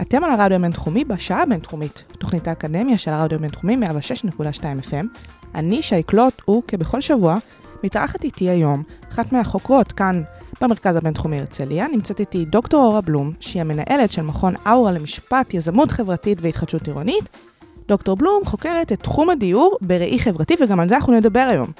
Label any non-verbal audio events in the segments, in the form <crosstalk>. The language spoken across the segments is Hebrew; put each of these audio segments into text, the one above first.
אתם על הרדיו הבינתחומי בשעה הבינתחומית, תוכנית האקדמיה של הרדיו הבינתחומי 106.2 FM. אני שי קלוט, וכבכל שבוע, מתארחת איתי היום אחת מהחוקרות כאן במרכז הבינתחומי הרצליה. נמצאת איתי דוקטור אורה בלום, שהיא המנהלת של מכון אאורה למשפט, יזמות חברתית והתחדשות עירונית. דוקטור בלום חוקרת את תחום הדיור בראי חברתי, וגם על זה אנחנו נדבר היום.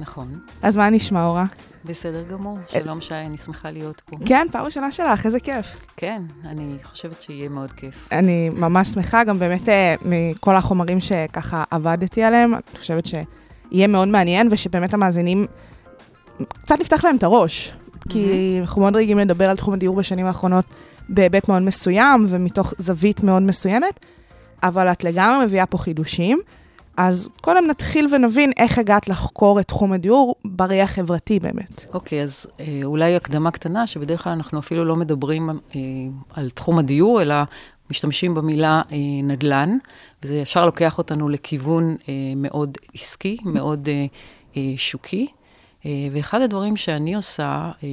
נכון, אז מה נשמע, אורה? בסדר גמור. שלום שי, אני שמחה להיות פה. כן, פעם ראשונה שלך, איזה כיף. כן, אני חושבת שיהיה מאוד כיף. אני ממש שמחה, גם באמת אה, מכל החומרים שככה עבדתי עליהם, אני חושבת שיהיה מאוד מעניין, ושבאמת המאזינים, קצת נפתח להם את הראש. כי אנחנו מאוד רגילים לדבר על תחום הדיור בשנים האחרונות בהיבט מאוד מסוים, ומתוך זווית מאוד מסוימת, אבל את לגמרי מביאה פה חידושים. אז קודם נתחיל ונבין איך הגעת לחקור את תחום הדיור בראי החברתי באמת. אוקיי, אז אה, אולי הקדמה קטנה, שבדרך כלל אנחנו אפילו לא מדברים אה, על תחום הדיור, אלא משתמשים במילה אה, נדל"ן, וזה ישר לוקח אותנו לכיוון אה, מאוד עסקי, מאוד אה, אה, שוקי. אה, ואחד הדברים שאני עושה, אה,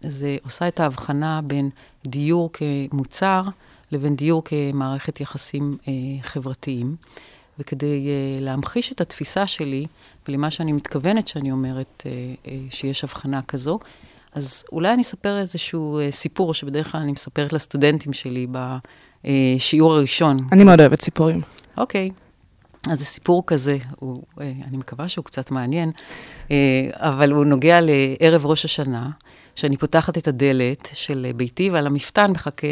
זה עושה את ההבחנה בין דיור כמוצר לבין דיור כמערכת יחסים אה, חברתיים. וכדי uh, להמחיש את התפיסה שלי, ולמה שאני מתכוונת שאני אומרת uh, uh, שיש הבחנה כזו, אז אולי אני אספר איזשהו uh, סיפור שבדרך כלל אני מספרת לסטודנטים שלי בשיעור הראשון. אני מאוד אוהבת סיפורים. אוקיי. אז זה סיפור כזה, הוא, אני מקווה שהוא קצת מעניין, אבל הוא נוגע לערב ראש השנה, שאני פותחת את הדלת של ביתי, ועל המפתן מחכה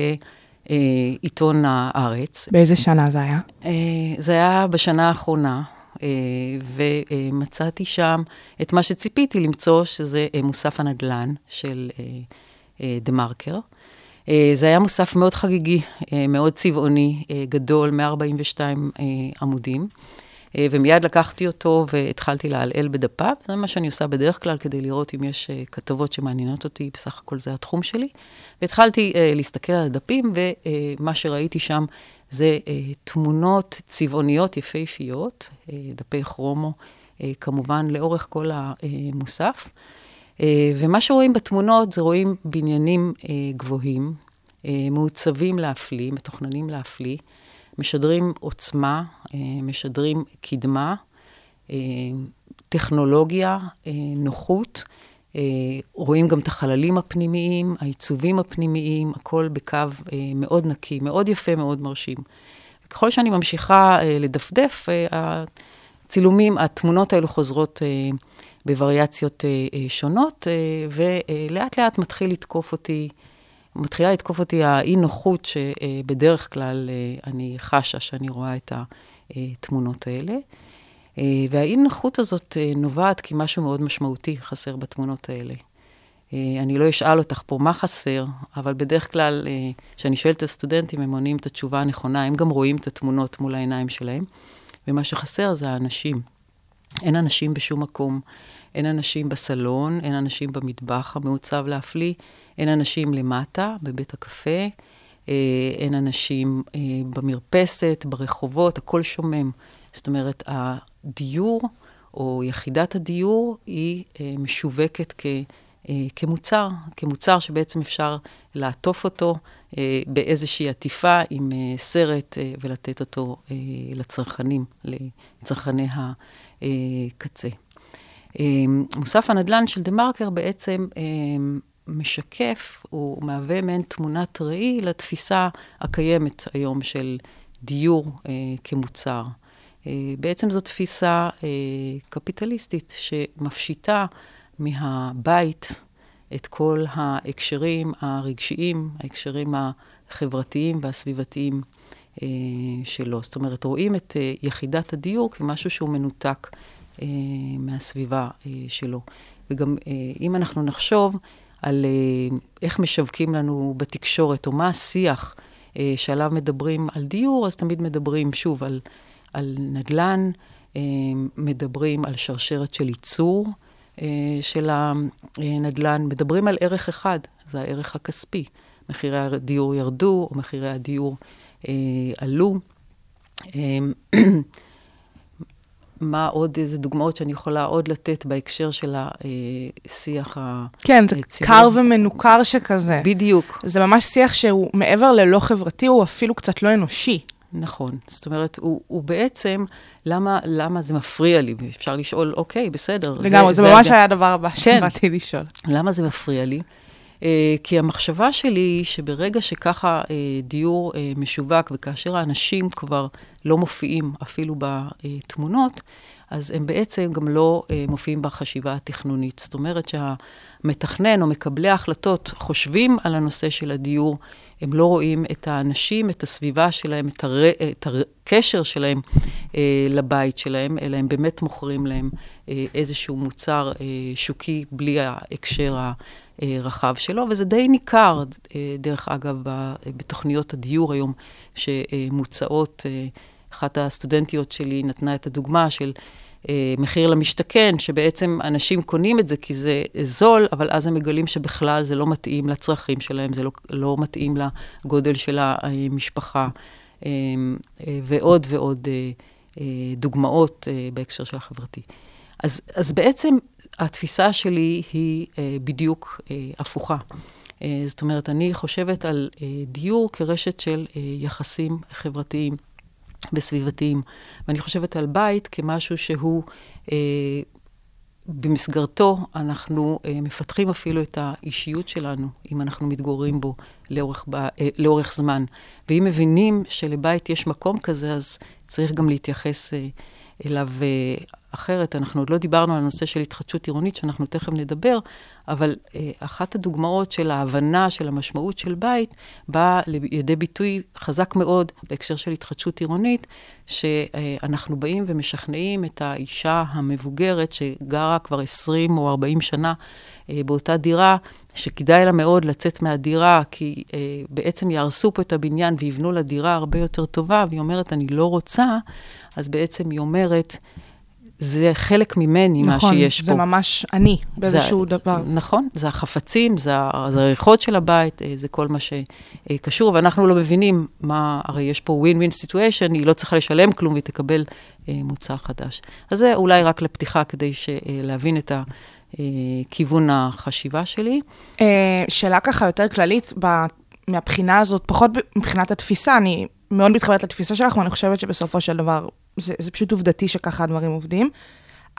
עיתון הארץ. באיזה שנה זה היה? אה, זה היה בשנה האחרונה, אה, ומצאתי שם את מה שציפיתי למצוא, שזה אה, מוסף הנדל"ן של אה, אה, דה מרקר. אה, זה היה מוסף מאוד חגיגי, אה, מאוד צבעוני, אה, גדול, 142 אה, עמודים. אה, ומיד לקחתי אותו והתחלתי לעלעל בדפיו, זה מה שאני עושה בדרך כלל כדי לראות אם יש אה, כתבות שמעניינות אותי, בסך הכל זה התחום שלי. והתחלתי uh, להסתכל על הדפים, ומה שראיתי שם זה תמונות צבעוניות יפהפיות, דפי כרומו, כמובן, לאורך כל המוסף. ומה שרואים בתמונות זה רואים בניינים גבוהים, מעוצבים להפליא, מתוכננים להפליא, משדרים עוצמה, uh, משדרים קדמה, uh, טכנולוגיה, uh, נוחות. אה, רואים גם את החללים הפנימיים, העיצובים הפנימיים, הכל בקו אה, מאוד נקי, מאוד יפה, מאוד מרשים. ככל שאני ממשיכה אה, לדפדף, הצילומים, התמונות האלו חוזרות בווריאציות שונות, ולאט לאט מתחיל לתקוף אותי, מתחילה לתקוף אותי האי-נוחות שבדרך כלל אני חשה שאני רואה את התמונות האלה. אה, והאי-נוחות הזאת אה, נובעת כי משהו מאוד משמעותי חסר בתמונות האלה. אה, אני לא אשאל אותך פה מה חסר, אבל בדרך כלל, כשאני שואלת את הסטודנטים, הם עונים את התשובה הנכונה, הם גם רואים את התמונות מול העיניים שלהם, ומה שחסר זה האנשים. אין אנשים בשום מקום. אין אנשים בסלון, אין אנשים במטבח המעוצב להפליא, אין אנשים למטה, בבית הקפה, אין אנשים במרפסת, ברחובות, הכל שומם. זאת אומרת, הדיור, או יחידת הדיור, היא אה, משווקת כ, אה, כמוצר, כמוצר שבעצם אפשר לעטוף אותו אה, באיזושהי עטיפה עם אה, סרט אה, ולתת אותו אה, לצרכנים, לצרכני הקצה. אה, מוסף הנדל"ן של דה מרקר בעצם אה, משקף, הוא מהווה מעין תמונת ראי לתפיסה הקיימת היום של דיור אה, כמוצר. אה, בעצם זו תפיסה אה, קפיטליסטית שמפשיטה מהבית את כל ההקשרים הרגשיים, ההקשרים החברתיים והסביבתיים אה, שלו. זאת אומרת, רואים את יחידת הדיור כמשהו שהוא מנותק מהסביבה שלו. וגם אם אנחנו נחשוב על איך משווקים לנו בתקשורת, או מה השיח אה, שעליו מדברים על דיור, אז תמיד מדברים שוב על, על נדל"ן, אה, מדברים על שרשרת של ייצור אה, של הנדל"ן, מדברים על ערך אחד, זה הערך הכספי. מחירי הדיור ירדו, או מחירי הדיור אה, עלו. אה, מה עוד, איזה דוגמאות שאני יכולה עוד לתת בהקשר של השיח ה... כן, זה קר ומנוכר שכזה. בדיוק. זה ממש שיח שהוא מעבר ללא חברתי, הוא אפילו קצת לא אנושי. נכון. זאת אומרת, הוא, הוא בעצם, למה, למה זה מפריע לי? אפשר לשאול, אוקיי, בסדר. לגמרי, זה, זה, זה ממש היה הדבר הבא כן. שבאתי לשאול. למה זה מפריע לי? Uh, כי המחשבה שלי היא שברגע שככה uh, דיור uh, משווק, וכאשר האנשים כבר לא מופיעים אפילו בתמונות, אז הם בעצם גם לא מופיעים בחשיבה התכנונית. זאת אומרת שהמתכנן או מקבלי ההחלטות חושבים על הנושא של הדיור, הם לא רואים את האנשים, את הסביבה שלהם, את, הר... את הקשר שלהם אה, לבית שלהם, אלא הם באמת מוכרים להם אה, איזשהו מוצר אה, שוקי בלי ההקשר הרחב שלו, וזה די ניכר, אה, דרך אגב, בתוכניות הדיור היום שמוצעות. אה, אחת הסטודנטיות שלי נתנה את הדוגמה של אה, מחיר למשתכן, שבעצם אנשים קונים את זה כי זה זול, אבל אז הם מגלים שבכלל זה לא מתאים לצרכים שלהם, זה לא, לא מתאים לגודל של המשפחה, אה, אה, ועוד ועוד דוגמאות בהקשר של החברתי. אז, אז בעצם התפיסה שלי היא בדיוק הפוכה. זאת אומרת, אני חושבת על דיור כרשת של יחסים חברתיים. וסביבתיים. ואני חושבת על בית כמשהו שהוא, אה, במסגרתו אנחנו אה, מפתחים אפילו את האישיות שלנו, אם אנחנו מתגוררים בו לאורך, ב, אה, לאורך זמן. ואם מבינים שלבית יש מקום כזה, אז צריך גם להתייחס אה, אליו אה, אחרת. אנחנו עוד לא דיברנו על הנושא של התחדשות עירונית, שאנחנו תכף נדבר, אבל אה, אחת הדוגמאות של ההבנה של המשמעות של בית, באה לידי ביטוי חזק מאוד בהקשר של התחדשות עירונית, שאנחנו באים ומשכנעים את האישה המבוגרת, שגרה כבר 20 או 40 שנה אה, באותה דירה, שכדאי לה מאוד לצאת מהדירה, כי אה, בעצם יהרסו פה את הבניין ויבנו לה דירה הרבה יותר טובה, והיא אומרת, אני לא רוצה, אז בעצם היא אומרת, זה חלק ממני, נכון, מה שיש פה. נכון, זה ממש אני באיזשהו זה, דבר. נכון, זה החפצים, זה, זה הריחות של הבית, אה, זה כל מה שקשור, ואנחנו לא מבינים מה, הרי יש פה win-win situation, היא לא צריכה לשלם כלום והיא תקבל אה, מוצר חדש. אז זה אולי רק לפתיחה כדי אה, להבין את הכיוון החשיבה שלי. שאלה ככה יותר כללית, מהבחינה הזאת, פחות מבחינת התפיסה, אני מאוד מתחברת לתפיסה שלך, ואני חושבת שבסופו של דבר זה, זה פשוט עובדתי שככה הדברים עובדים,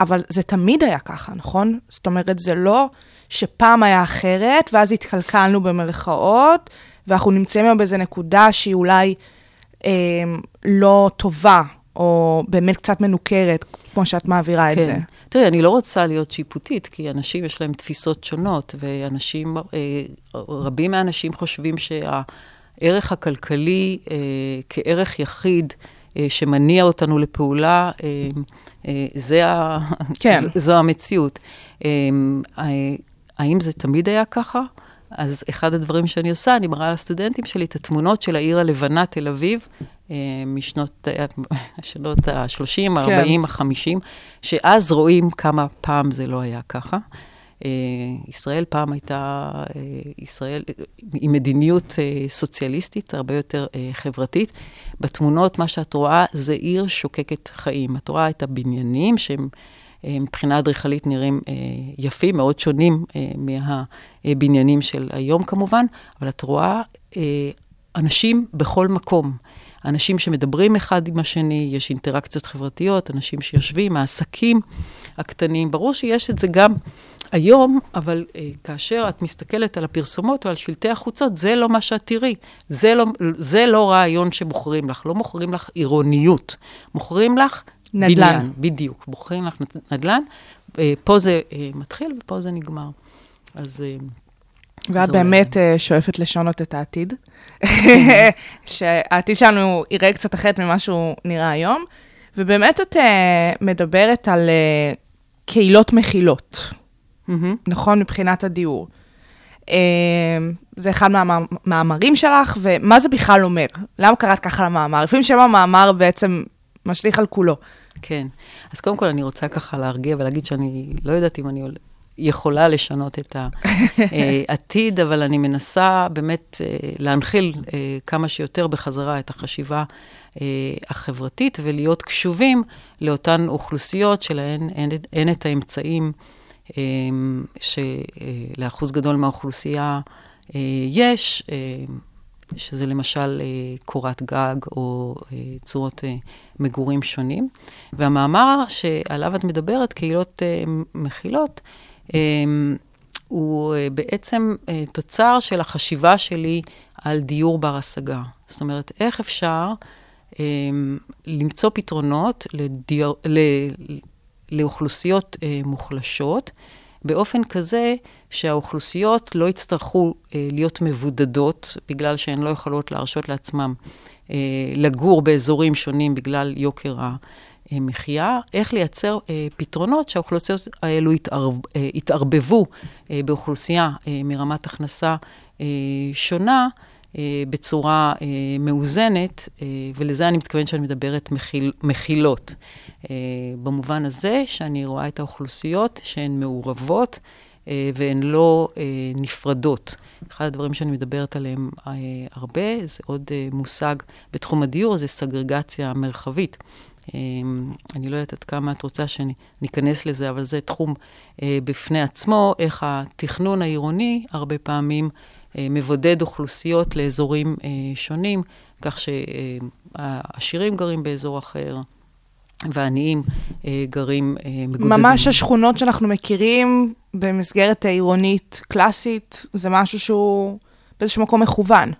אבל זה תמיד היה ככה, נכון? זאת אומרת, זה לא שפעם היה אחרת, ואז התקלקלנו במרכאות, ואנחנו נמצאים היום באיזה נקודה שהיא אולי אה, לא טובה, או באמת קצת מנוכרת, כמו שאת מעבירה כן. את זה. תראי, אני לא רוצה להיות שיפוטית, כי אנשים יש להם תפיסות שונות, ואנשים, אה, רבים מהאנשים חושבים שהערך הכלכלי אה, כערך יחיד, שמניע אותנו לפעולה, אה, אה, זה ה... כן. <laughs> זו המציאות. האם זה תמיד היה ככה? אז אחד הדברים שאני עושה, אני מראה לסטודנטים שלי את התמונות של העיר הלבנה, תל אביב, משנות השנות ה-30, ה-40, ה-50, שאז רואים כמה פעם זה לא היה ככה. אה, ישראל פעם הייתה אה, ישראל עם מדיניות אה, סוציאליסטית, הרבה יותר חברתית. בתמונות, מה שאת רואה זה עיר שוקקת חיים. את רואה את הבניינים שהם... מבחינה אדריכלית נראים אה, יפים, מאוד שונים אה, מהבניינים של היום כמובן, אבל את רואה אה, אנשים בכל מקום. אנשים שמדברים אחד עם השני, יש אינטראקציות חברתיות, אנשים שיושבים, העסקים הקטנים. ברור שיש את זה גם היום, אבל אה, כאשר את מסתכלת על הפרסומות או על שלטי החוצות, זה לא מה שאת תראי. זה לא, זה לא רעיון שמוכרים לך. לא מוכרים לך עירוניות, מוכרים לך נדל"ן. בניין. בדיוק, מוכרים לך נדל"ן. אה, פה זה אה, מתחיל ופה זה נגמר. אז... אה, ואת באמת אולי... שואפת לשנות את העתיד. <laughs> שהעתיד שלנו יראה קצת אחרת ממה שהוא נראה היום. ובאמת את uh, מדברת על uh, קהילות מכילות. Mm-hmm. נכון? מבחינת הדיור. אה, זה אחד מהמאמרים שלך, ומה זה בכלל אומר? למה קראת ככה למאמר? לפעמים שם המאמר בעצם משליך על כולו. כן. אז קודם כל אני רוצה ככה להרגיע ולהגיד שאני לא יודעת אם אני יכולה לשנות את העתיד, <laughs> אבל אני מנסה באמת אה, להנחיל אה, כמה שיותר בחזרה את החשיבה אה, החברתית ולהיות קשובים לאותן אוכלוסיות שלהן אין, אין את האמצעים שלאחוז גדול מהאוכלוסייה יש. שזה למשל קורת גג או צורות מגורים שונים. והמאמר שעליו את מדברת, קהילות מכילות, אמ, הוא אה, בעצם אה, תוצר של החשיבה שלי על דיור בר-השגה. זאת אומרת, איך אפשר אמ, למצוא פתרונות לדיר, ל, לאוכלוסיות אה, מוחלשות, באופן כזה שהאוכלוסיות לא יצטרכו להיות מבודדות, בגלל שהן לא יכולות להרשות לעצמן לגור באזורים שונים בגלל יוקר מחיה, איך לייצר אה, פתרונות שהאוכלוסיות האלו יתערב, אה, יתערבבו אה, באוכלוסייה אה, מרמת הכנסה אה, שונה. אה, בצורה אה, מאוזנת, אה, ולזה אני מתכוונת שאני מדברת מכיל, מכילות. במובן הזה שאני רואה את האוכלוסיות שהן מעורבות והן לא נפרדות. אחד הדברים שאני מדברת עליהם הרבה, זה עוד מושג בתחום הדיור, זה סגרגציה מרחבית. אני לא יודעת עד כמה את רוצה שניכנס לזה, אבל זה תחום בפני עצמו, איך התכנון העירוני הרבה פעמים מבודד אוכלוסיות לאזורים אה, שונים, כך שהעשירים גרים באזור אחר. והעניים גרים מגודדים. ממש השכונות שאנחנו מכירים במסגרת העירונית קלאסית, זה משהו שהוא באיזשהו מקום מכוון.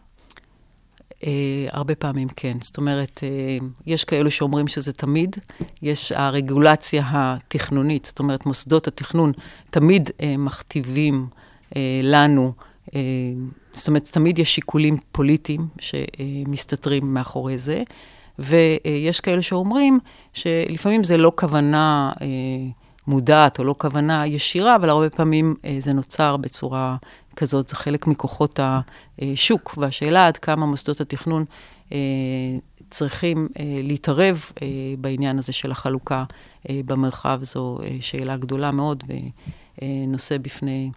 Uh, הרבה פעמים כן. זאת אומרת, uh, יש כאלו שאומרים שזה תמיד, יש הרגולציה התכנונית, זאת אומרת, מוסדות התכנון תמיד uh, מכתיבים uh, לנו, זאת אומרת, תמיד יש שיקולים פוליטיים שמסתתרים מאחורי זה, ויש כאלו שאומרים שלפעמים זה לא כוונה... Uh, מודעת או לא כוונה ישירה, אבל הרבה פעמים אה, זה נוצר בצורה כזאת, זה חלק מכוחות השוק, והשאלה עד כמה מוסדות התכנון אה, צריכים אה, להתערב אה, בעניין הזה של החלוקה אה, במרחב, זו אה, שאלה גדולה מאוד ונושא בפני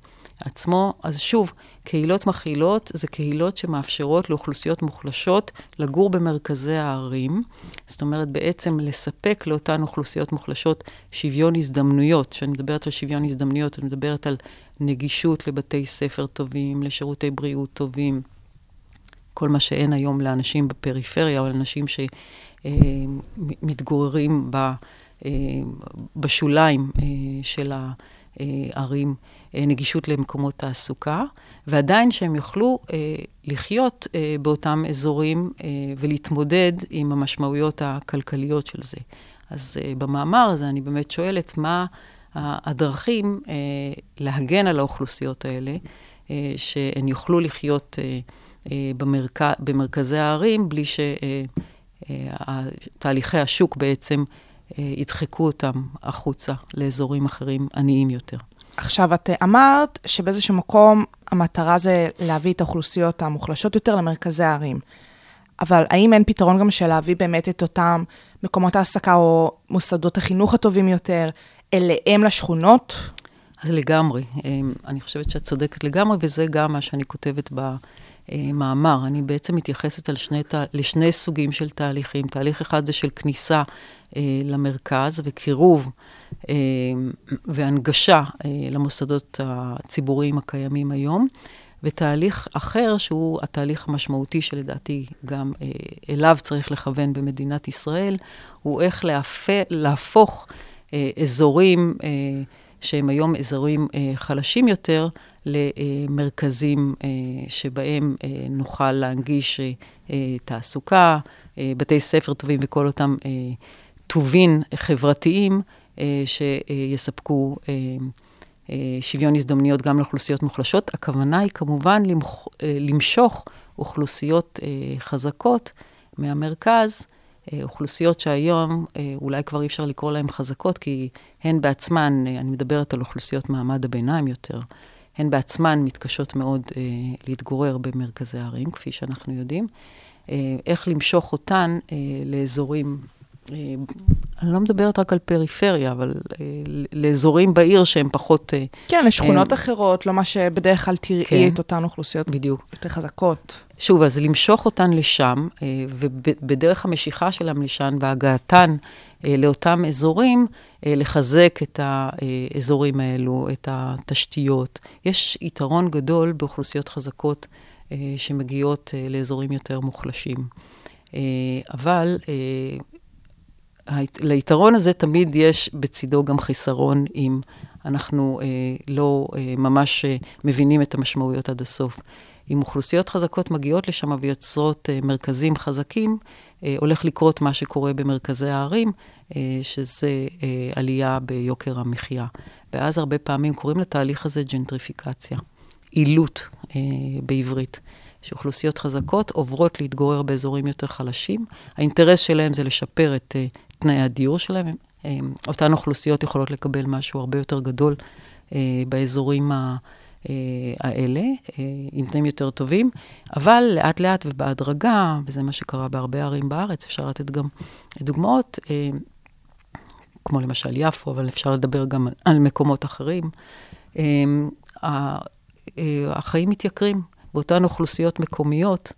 עצמו. אז שוב, קהילות מכילות זה קהילות שמאפשרות לאוכלוסיות מוחלשות לגור במרכזי הערים. זאת אומרת, בעצם לספק לאותן אוכלוסיות מוחלשות שוויון הזדמנויות. כשאני מדברת על שוויון הזדמנויות, אני מדברת על נגישות לבתי ספר טובים, לשירותי בריאות טובים. כל מה שאין היום לאנשים בפריפריה, או לאנשים שמתגוררים אה, בשוליים אה, של הערים. אה, נגישות למקומות תעסוקה, ועדיין שהם יוכלו אה, לחיות אה, באותם אזורים ולהתמודד עם המשמעויות הכלכליות של זה. אז במאמר הזה אני באמת שואלת מה הדרכים להגן על האוכלוסיות האלה, שהן יוכלו לחיות אה, אה, במרכ... במרכזי הערים בלי שתהליכי השוק בעצם ידחקו אותם החוצה לאזורים אחרים עניים יותר. עכשיו, את אמרת שבאיזשהו מקום המטרה זה להביא את האוכלוסיות המוחלשות יותר למרכזי הערים. אבל האם אין פתרון גם של להביא באמת את אותם מקומות העסקה או מוסדות החינוך הטובים יותר אליהם לשכונות? אז לגמרי. אמ, אני חושבת שאת צודקת לגמרי, וזה גם מה שאני כותבת במאמר. אני בעצם מתייחסת שני, לשני סוגים של תהליכים. תהליך אחד זה של כניסה אה, למרכז וקירוב אה, והנגשה אה, למוסדות הציבוריים הקיימים היום. ותהליך אחר, שהוא התהליך המשמעותי שלדעתי גם אה, אליו צריך לכוון במדינת ישראל, הוא איך להפ... להפוך אה, אזורים אה, שהם היום אזורים אה, חלשים יותר, למרכזים אה, שבהם אה, נוכל להנגיש אה, אה, תעסוקה, אה, בתי ספר טובים וכל אותם אה, טובין חברתיים אה, שיספקו אה, אה, שוויון הזדמנויות גם לאוכלוסיות מוחלשות. הכוונה היא כמובן למח, למשוך אוכלוסיות חזקות מהמרכז, אוכלוסיות שהיום אולי כבר אי אפשר לקרוא להן חזקות, כי הן בעצמן, אני מדברת על אוכלוסיות מעמד הביניים יותר, הן בעצמן מתקשות מאוד להתגורר במרכזי הערים, כפי שאנחנו יודעים. איך למשוך אותן אה, לאזורים, אני לא מדברת רק על פריפריה, אבל אה, לאזורים בעיר שהם פחות... אה, כן, לשכונות אחרות, לא מה שבדרך כלל תראי כן. את אותן אוכלוסיות בדיוק. יותר חזקות. שוב, אז למשוך אותן לשם, אה, ובדרך המשיכה שלהן לשם והגעתן אה, לאותם אזורים, אה, לחזק את האזורים האלו, את התשתיות. יש יתרון גדול באוכלוסיות חזקות אה, שמגיעות אה, לאזורים יותר מוחלשים. אה, אבל אה, ליתרון הזה תמיד יש בצידו גם חיסרון אם אנחנו אה, לא אה, ממש אה, מבינים את המשמעויות עד הסוף. אם אוכלוסיות חזקות מגיעות לשם ויוצרות אה, מרכזים חזקים, אה, הולך לקרות מה שקורה במרכזי הערים, אה, שזה אה, עלייה ביוקר המחיה. ואז הרבה פעמים קוראים לתהליך הזה ג'נטריפיקציה, עילות אה, בעברית. שאוכלוסיות חזקות עוברות להתגורר באזורים יותר חלשים. האינטרס שלהם זה לשפר את uh, תנאי הדיור שלהם. אותן אוכלוסיות יכולות לקבל משהו הרבה יותר גדול uh, באזורים ה, uh, האלה, uh, עם תנאים יותר טובים, אבל לאט לאט ובהדרגה, וזה מה שקרה בהרבה ערים בארץ, אפשר לתת גם דוגמאות, כמו למשל יפו, אבל אפשר לדבר גם על מקומות אחרים. החיים מתייקרים. ואותן אוכלוסיות מקומיות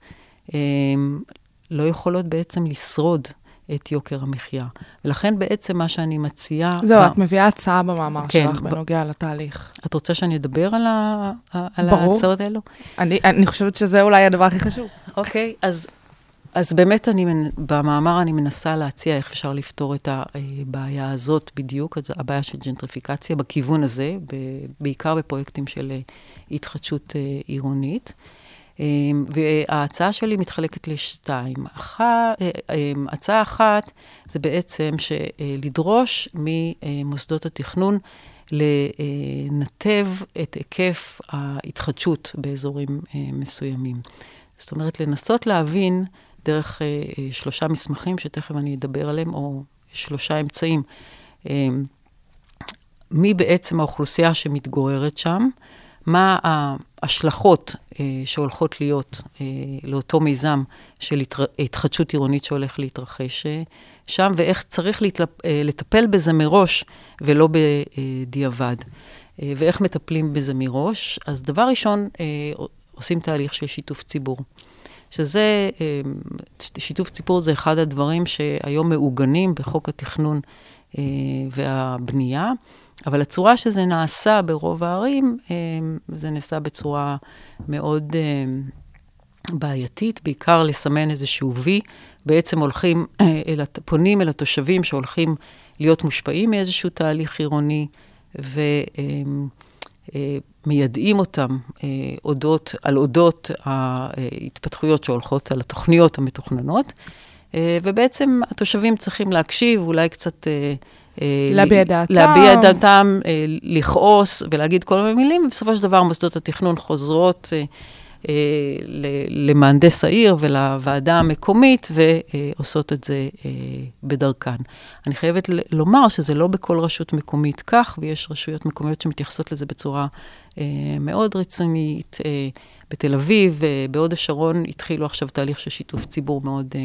לא יכולות בעצם לשרוד את יוקר המחיה. ולכן בעצם מה שאני מציעה... זהו, ב- את מביאה הצעה במאמר כן, שלך ב- בנוגע לתהליך. את רוצה שאני אדבר על, ה... על ברור. ההצעות האלו? אני אני חושבת שזה אולי הדבר הכי חשוב. אוקיי, אז, אז באמת אני, במאמר אני מנסה להציע איך אפשר לפתור את הבעיה הזאת בדיוק, הבעיה של ג'נטריפיקציה בכיוון הזה, ב- בעיקר בפרויקטים של אה, התחדשות אה, עירונית. אה, וההצעה שלי מתחלקת לשתיים. אח... אה, אה, הצעה אחת זה בעצם לדרוש ממוסדות התכנון לנתב את היקף ההתחדשות באזורים אה, מסוימים. זאת אומרת, לנסות להבין דרך אה, אה, שלושה מסמכים, שתכף אני אדבר עליהם, או שלושה אמצעים, אה, מי בעצם האוכלוסייה שמתגוררת שם, מה ההשלכות אה, שהולכות להיות אה, לאותו מיזם של התר... התחדשות עירונית שהולך להתרחש אה, שם, ואיך צריך להתלפ... אה, לטפל בזה מראש ולא בדיעבד. אה, ואיך מטפלים בזה מראש? אז דבר ראשון, אה, עושים תהליך של שיתוף ציבור. שזה, אה, שיתוף ציבור זה אחד הדברים שהיום מעוגנים בחוק התכנון אה, והבנייה, אבל הצורה שזה נעשה ברוב הערים, אה, זה נעשה בצורה מאוד אה, בעייתית, בעיקר לסמן איזשהו וי. בעצם הולכים, אל, פונים אל התושבים שהולכים להיות מושפעים מאיזשהו תהליך עירוני, ומיידעים אותם אה, אודות, על אודות ההתפתחויות שהולכות, על התוכניות המתוכננות. אה, ובעצם התושבים צריכים להקשיב, אולי קצת... אה, אה, להביע דעתם. להביע את דעתם, לכעוס ולהגיד כל מיני מילים, ובסופו של דבר מוסדות התכנון חוזרות למהנדס העיר ולוועדה המקומית ועושות את זה בדרכן. אני חייבת לומר שזה לא בכל רשות מקומית כך, ויש רשויות מקומיות שמתייחסות לזה בצורה מאוד רצינית. בתל אביב, בהוד השרון התחילו עכשיו תהליך של שיתוף ציבור מאוד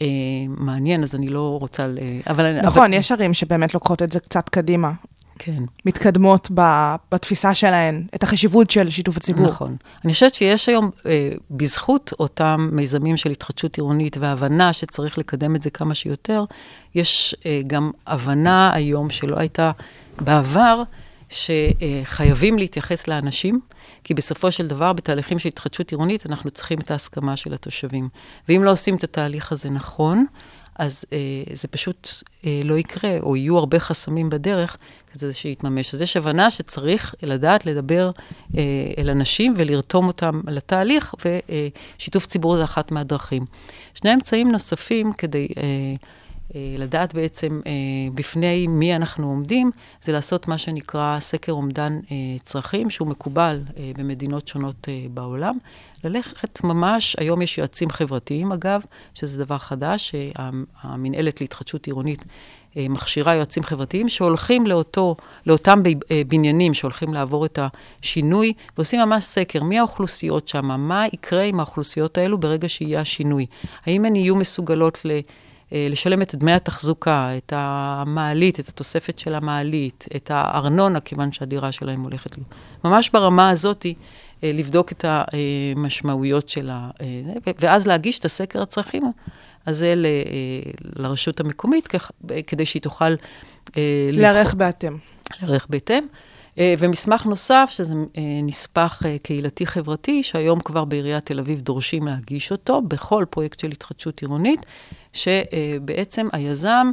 אה, מעניין, אז אני לא רוצה... ל- אבל... נכון, אבל, יש ערים שבאמת לוקחות את זה קצת קדימה, כן. מתקדמות ב- בתפיסה שלהן, את החשיבות של שיתוף הציבור. נכון. אני חושבת שיש היום, אה, בזכות אותם מיזמים של התחדשות עירונית והבנה שצריך לקדם את זה כמה שיותר, יש אה, גם הבנה היום שלא הייתה בעבר, שחייבים להתייחס לאנשים, כי בסופו של דבר, בתהליכים של התחדשות עירונית, אנחנו צריכים את ההסכמה של התושבים. ואם לא עושים את התהליך הזה נכון, אז אה, זה פשוט אה, לא יקרה, או יהיו הרבה חסמים בדרך כזה שיתממש. אז יש הבנה שצריך לדעת לדבר אה, אל אנשים ולרתום אותם לתהליך, ושיתוף ציבור זה אחת מהדרכים. שני אמצעים נוספים כדי אה, אה, לדעת בעצם אה, בפני מי אנחנו עומדים, זה לעשות מה שנקרא סקר אומדן אה, צרכים, שהוא מקובל אה, במדינות שונות אה, בעולם. ללכת ממש, היום יש יועצים חברתיים אגב, שזה דבר חדש, שהמינהלת להתחדשות עירונית אה, מכשירה יועצים חברתיים שהולכים לאותו, לאותם אה, בניינים שהולכים לעבור את השינוי, ועושים ממש סקר, מי האוכלוסיות שם, מה יקרה עם האוכלוסיות האלו ברגע שיהיה השינוי. האם הן יהיו מסוגלות ל... אה, לשלם את דמי התחזוקה, את המעלית, את התוספת של המעלית, את הארנונה, כיוון שהדירה שלהם הולכת. ממש ברמה הזאת, אה, לבדוק את המשמעויות של ה... אה, ואז להגיש את הסקר הצרכים הזה ל- לרשות המקומית, כדי שהיא תוכל... להיערך בהתאם. להיערך בהתאם. ומסמך נוסף, שזה נספח קהילתי-חברתי, שהיום כבר בעיריית תל אביב דורשים להגיש אותו בכל פרויקט של התחדשות עירונית, שבעצם היזם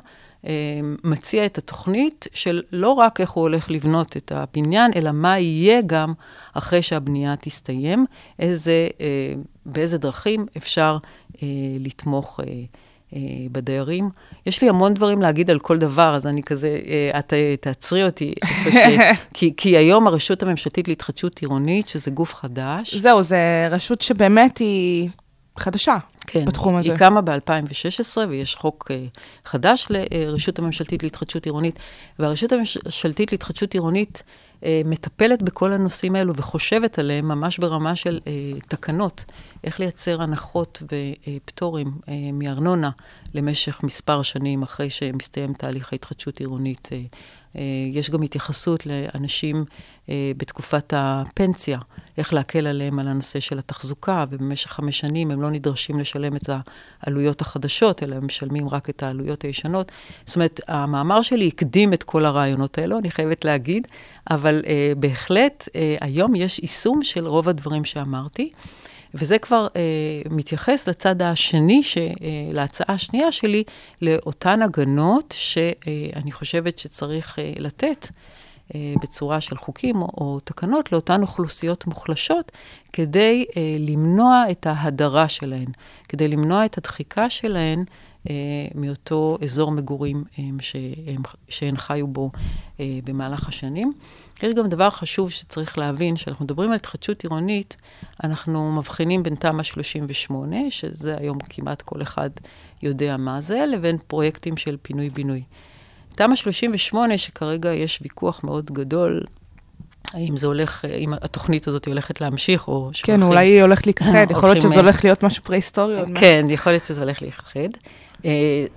מציע את התוכנית של לא רק איך הוא הולך לבנות את הבניין, אלא מה יהיה גם אחרי שהבנייה תסתיים, איזה, באיזה דרכים אפשר לתמוך. בדיירים. יש לי המון דברים להגיד על כל דבר, אז אני כזה, את תעצרי אותי איפה ש... <laughs> כי, כי היום הרשות הממשלתית להתחדשות עירונית, שזה גוף חדש. זהו, זו רשות שבאמת היא חדשה כן, בתחום הזה. היא קמה ב-2016, ויש חוק חדש לרשות הממשלתית להתחדשות עירונית, והרשות הממשלתית להתחדשות עירונית מטפלת בכל הנושאים האלו וחושבת עליהם ממש ברמה של uh, תקנות, איך לייצר הנחות ופטורים uh, מארנונה למשך מספר שנים אחרי שמסתיים תהליך ההתחדשות עירונית. Uh, יש גם התייחסות לאנשים בתקופת הפנסיה, איך להקל עליהם על הנושא של התחזוקה, ובמשך חמש שנים הם לא נדרשים לשלם את העלויות החדשות, אלא הם משלמים רק את העלויות הישנות. זאת אומרת, המאמר שלי הקדים את כל הרעיונות האלו, אני חייבת להגיד, אבל אה, בהחלט אה, היום יש יישום של רוב הדברים שאמרתי. וזה כבר אה, מתייחס לצד השני, ש, אה, להצעה השנייה שלי, לאותן הגנות שאני חושבת שצריך אה, לתת אה, בצורה של חוקים או, או תקנות לאותן אוכלוסיות מוחלשות, כדי אה, למנוע את ההדרה שלהן, כדי למנוע את הדחיקה שלהן אה, מאותו אזור מגורים אה, שהם, שהן חיו בו אה, במהלך השנים. יש גם דבר חשוב שצריך להבין, כשאנחנו מדברים על התחדשות עירונית, אנחנו מבחינים בין תמ"א 38, שזה היום כמעט כל אחד יודע מה זה, לבין פרויקטים של פינוי-בינוי. תמ"א 38, שכרגע יש ויכוח מאוד גדול, האם זה הולך, אם התוכנית הזאת הולכת להמשיך, או כן, שמחים, אולי היא הולכת להיכחד, יכול להיות שזה הולך להיות משהו פרה-היסטורי עוד מעט. כן, יכול להיות שזה הולך להיכחד. Uh,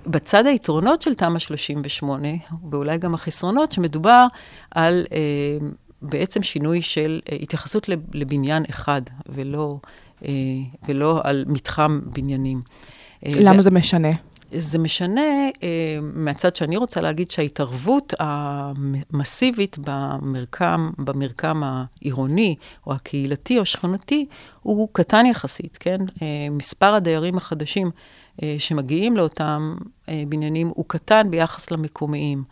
בצד היתרונות של תמ"א 38, ואולי גם החסרונות, שמדובר על uh, בעצם שינוי של uh, התייחסות לבניין אחד, ולא, ולא על מתחם בניינים. למה. זה משנה? זה משנה מהצד שאני רוצה להגיד שההתערבות המסיבית במרקם, במרקם העירוני, או הקהילתי או שכונתי, הוא קטן יחסית, כן? מספר הדיירים החדשים אה, שמגיעים לאותם אה, בניינים הוא קטן ביחס למקומיים.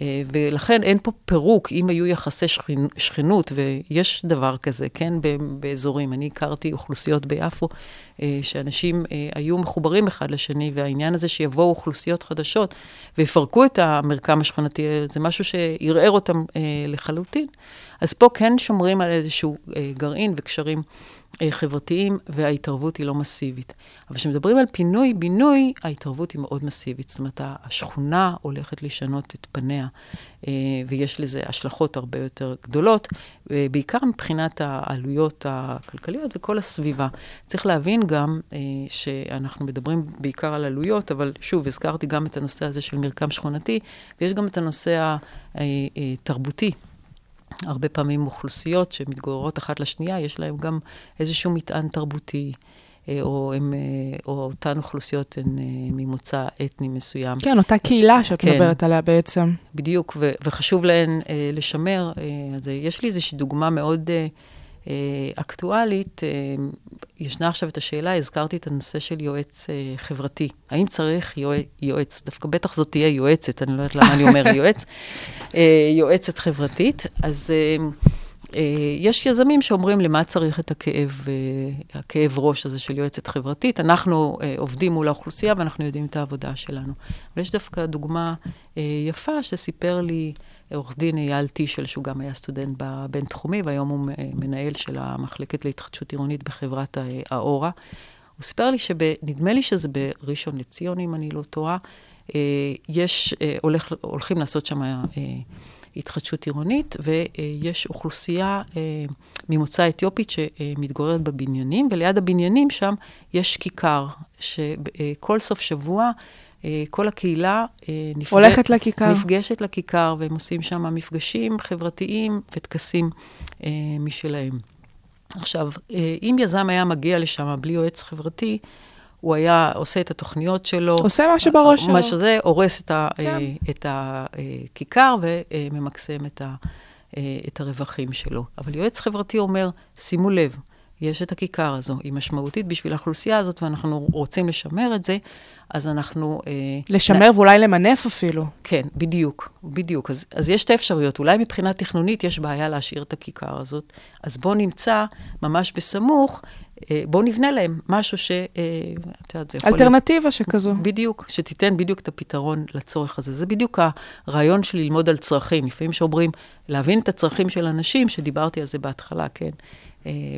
אה, ולכן אין פה פירוק, אם היו יחסי שכנ... שכנות, ויש דבר כזה, כן, באזורים. אני הכרתי אוכלוסיות ביפו, שאנשים היו מחוברים אחד לשני, והעניין הזה שיבואו אוכלוסיות חדשות ויפרקו את המרקם השכונתי, זה משהו שערער אותם לחלוטין. אז פה כן שומרים על איזשהו גרעין וקשרים חברתיים, וההתערבות היא לא מסיבית. אבל כשמדברים על פינוי-בינוי, ההתערבות היא מאוד מסיבית. זאת אומרת, השכונה הולכת לשנות את פניה, אה, ויש לזה השלכות הרבה יותר גדולות, אה, בעיקר מבחינת העלויות הכלכליות וכל הסביבה. צריך להבין גם אה, שאנחנו מדברים בעיקר על עלויות, אבל שוב, הזכרתי גם את הנושא הזה של מרקם שכונתי, ויש גם את הנושא התרבותי. הרבה פעמים אוכלוסיות שמתגוררות אחת לשנייה, יש להן גם איזשהו מטען תרבותי. אה, או, הם, אה, או אותן אוכלוסיות הן אה, ממוצא אתני מסוים. כן, אותה קהילה שאת כן, מדברת עליה בעצם. בדיוק, ו, וחשוב להן לשמר. אז יש לי איזושהי דוגמה מאוד אקטואלית. ישנה עכשיו את השאלה, הזכרתי את הנושא של יועץ חברתי. האם צריך יועץ? דווקא בטח זאת תהיה יועצת, אני לא יודעת למה אני אומר יועץ. <laughs> יועצת חברתית. אז... יש יזמים שאומרים למה צריך את הכאב, אה, הכאב ראש הזה של יועצת חברתית. אנחנו אה, עובדים מול האוכלוסייה ואנחנו יודעים את העבודה שלנו. אבל יש דווקא דוגמה אה, יפה שסיפר לי עורך דין אייל טישל, שהוא גם היה סטודנט בבינתחומי, והיום הוא מנהל של המחלקת להתחדשות עירונית בחברת האורה. הוא סיפר לי שנדמה לי שזה בראשון לציון, אם אני לא טועה, יש, הולך, הולכים לעשות שם התחדשות עירונית, ויש אוכלוסייה אה, ממוצא אתיופית שמתגוררת בבניינים, וליד הבניינים שם יש כיכר, שכל סוף שבוע אה, כל הקהילה אה, נפג... הולכת לכיכר. נפגשת לכיכר, והם עושים שם מפגשים חברתיים וטקסים משלהם. עכשיו, אם יזם היה מגיע לשם בלי יועץ חברתי, הוא היה עושה את התוכניות שלו. עושה מה שבראש שלו. מה שזה, הורס את, ה, כן. את הכיכר וממקסם את, ה, את הרווחים שלו. אבל יועץ חברתי אומר, שימו לב, יש את הכיכר הזו, היא משמעותית בשביל האוכלוסייה הזאת, ואנחנו רוצים לשמר את זה, אז אנחנו... לשמר נ... ואולי למנף אפילו. כן, בדיוק, בדיוק. אז, אז יש שתי אפשרויות. אולי מבחינה תכנונית יש בעיה להשאיר את הכיכר הזאת, אז בואו נמצא ממש בסמוך אה, בואו נבנה להם משהו ש... אה, את יודעת, זה יכול... אלטרנטיבה להיות... שכזו. בדיוק, שתיתן בדיוק את הפתרון לצורך הזה. זה בדיוק הרעיון של ללמוד על צרכים. לפעמים שאומרים, להבין את הצרכים של אנשים, שדיברתי על זה בהתחלה, כן, אה,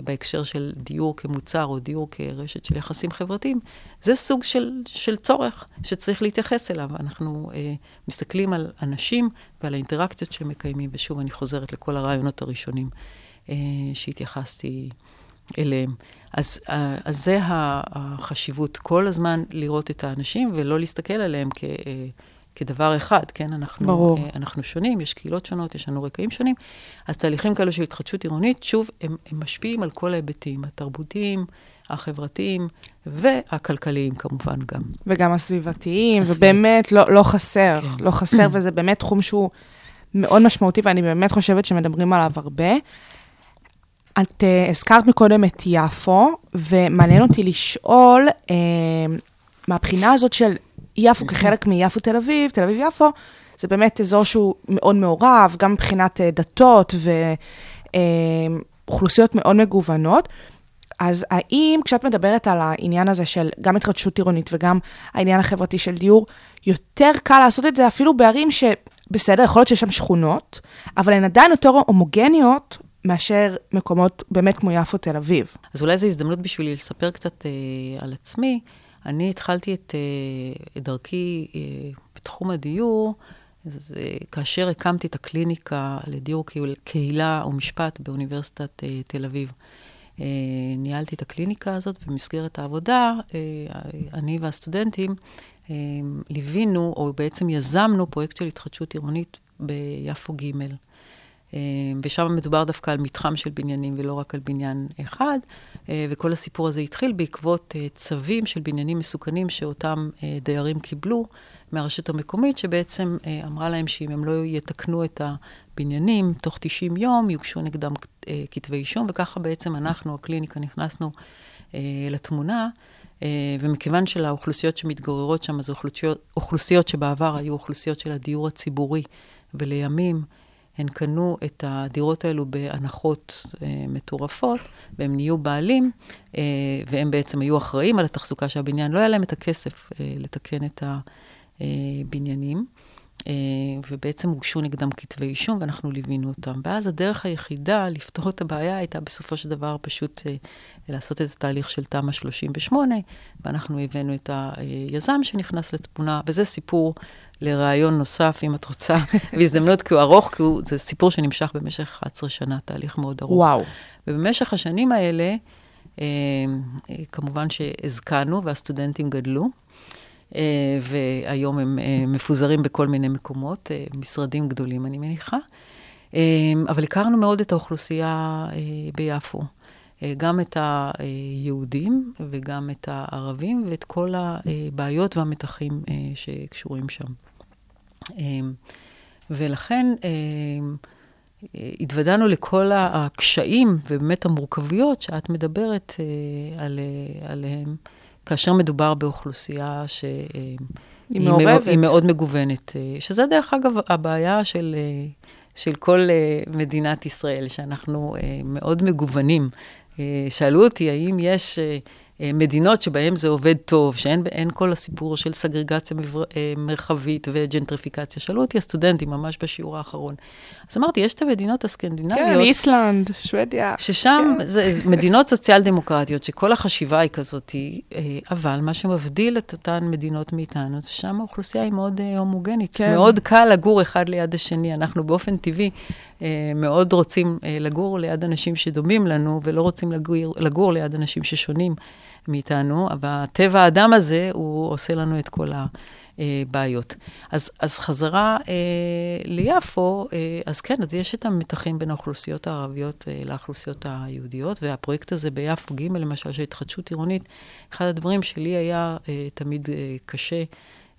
בהקשר של דיור כמוצר או דיור כרשת של יחסים חברתיים, זה סוג של, של צורך שצריך להתייחס אליו. אנחנו מסתכלים על אנשים ועל האינטראקציות שהם מקיימים, ושוב, אני חוזרת לכל הרעיונות הראשונים שהתייחסתי אליהם. אז, אה, אז זה החשיבות, כל הזמן לראות את האנשים ולא להסתכל עליהם כ, אה, כדבר אחד, כן? אנחנו, ברור. אה, אנחנו שונים, יש קהילות שונות, יש לנו רקעים שונים. אז תהליכים כאלו של התחדשות עירונית, שוב, הם, הם משפיעים על כל ההיבטים, התרבותיים, החברתיים והכלכליים כמובן גם. וגם הסביבתיים, הסביבת... ובאמת לא, לא חסר, כן. לא חסר, וזה באמת תחום שהוא מאוד משמעותי, ואני באמת חושבת שמדברים עליו הרבה. את uh, הזכרת מקודם את יפו, ומעניין אותי לשאול, uh, מהבחינה הזאת של יפו כחלק מיפו תל אביב, תל אביב-יפו, זה באמת אזור שהוא מאוד מעורב, גם מבחינת uh, דתות ואוכלוסיות uh, מאוד מגוונות. אז האם כשאת מדברת על העניין הזה של גם התחדשות עירונית וגם העניין החברתי של דיור, יותר קל לעשות את זה אפילו בערים שבסדר, יכול להיות שיש שם שכונות, אבל הן עדיין יותר הומוגניות מאשר מקומות באמת כמו יפו, תל אביב. אז אולי זו הזדמנות בשבילי לספר קצת אה, על עצמי. אני התחלתי את, אה, את דרכי אה, בתחום הדיור, אז, אה, כאשר הקמתי את הקליניקה לדיור קהילה ומשפט באוניברסיטת תל אביב. ניהלתי את הקליניקה הזאת במסגרת העבודה, אני והסטודנטים ליווינו, או בעצם יזמנו פרויקט של התחדשות עירונית ביפו ג'. אה, ושם מדובר דווקא על מתחם של בניינים ולא רק על בניין אחד. אה, וכל הסיפור הזה התחיל בעקבות אה, צווים של בניינים מסוכנים שאותם דיירים קיבלו מהרשות המקומית, שבעצם אמרה להם שאם הם לא יתקנו את הבניינים, תוך 90 יום יוגשו נגדם כתבי אישום, וככה בעצם אנחנו, הקליניקה, נכנסנו לתמונה. ומכיוון שלאוכלוסיות שמתגוררות שם, אז אוכלוסיות, אוכלוסיות שבעבר היו אוכלוסיות של הדיור הציבורי, ולימים הן קנו את הדירות האלו בהנחות אה, מטורפות, והם נהיו בעלים, אה, והם בעצם היו אחראים על התחזוקה של הבניין. לא היה להם את הכסף אה, לתקן את הבניינים. אה, ובעצם הוגשו נגדם כתבי אישום, ואנחנו ליווינו אותם. ואז הדרך היחידה לפתור את הבעיה הייתה בסופו של דבר פשוט אה, לעשות את התהליך של תמ"א 38, ואנחנו הבאנו את היזם שנכנס לתמונה, וזה סיפור לרעיון נוסף, אם את רוצה, <laughs> בהזדמנות, כי הוא ארוך, כי הוא, זה סיפור שנמשך במשך 11 שנה, תהליך מאוד ארוך. וואו. ובמשך השנים האלה, אה, כמובן שהזקנו והסטודנטים גדלו. אה, והיום הם אה, מפוזרים בכל מיני מקומות, אה, משרדים גדולים, אני מניחה. אבל הכרנו מאוד את האוכלוסייה ביפו. גם את היהודים וגם את הערבים ואת כל הבעיות והמתחים שקשורים שם. ולכן התוודענו לכל הקשיים ובאמת המורכבויות שאת מדברת עליהם. כאשר מדובר באוכלוסייה שהיא מעורבת. מאוד, מאוד מגוונת. שזה דרך אגב הבעיה של, של כל מדינת ישראל, שאנחנו מאוד מגוונים. שאלו אותי האם יש מדינות שבהן זה עובד טוב, שאין כל הסיפור של סגרגציה מבר, uh, מרחבית וג'נטריפיקציה. שאלו אותי הסטודנטים ממש בשיעור האחרון. אז אמרתי, יש את המדינות הסקנדינביות. כן, איסלנד, שוודיה. ששם כן. זה מדינות סוציאל דמוקרטיות, שכל החשיבה היא כזאת, uh, אבל מה שמבדיל את אותן מדינות מאיתנו, זה שם האוכלוסייה היא מאוד הומוגנית. כן. מאוד קל לגור אחד ליד השני. אנחנו באופן טבעי מאוד רוצים uh, לגור ליד אנשים שדומים לנו, ולא רוצים לגור, לגור ליד אנשים ששונים מאיתנו, אבל טבע האדם הזה, הוא עושה לנו את כל הבעיות. אז, אז חזרה אה, ליפו, אה, אז כן, אז יש את המתחים בין האוכלוסיות הערביות אה, לאוכלוסיות היהודיות, והפרויקט הזה ביפו ג', למשל, של התחדשות עירונית, אחד הדברים שלי היה אה, תמיד אה, קשה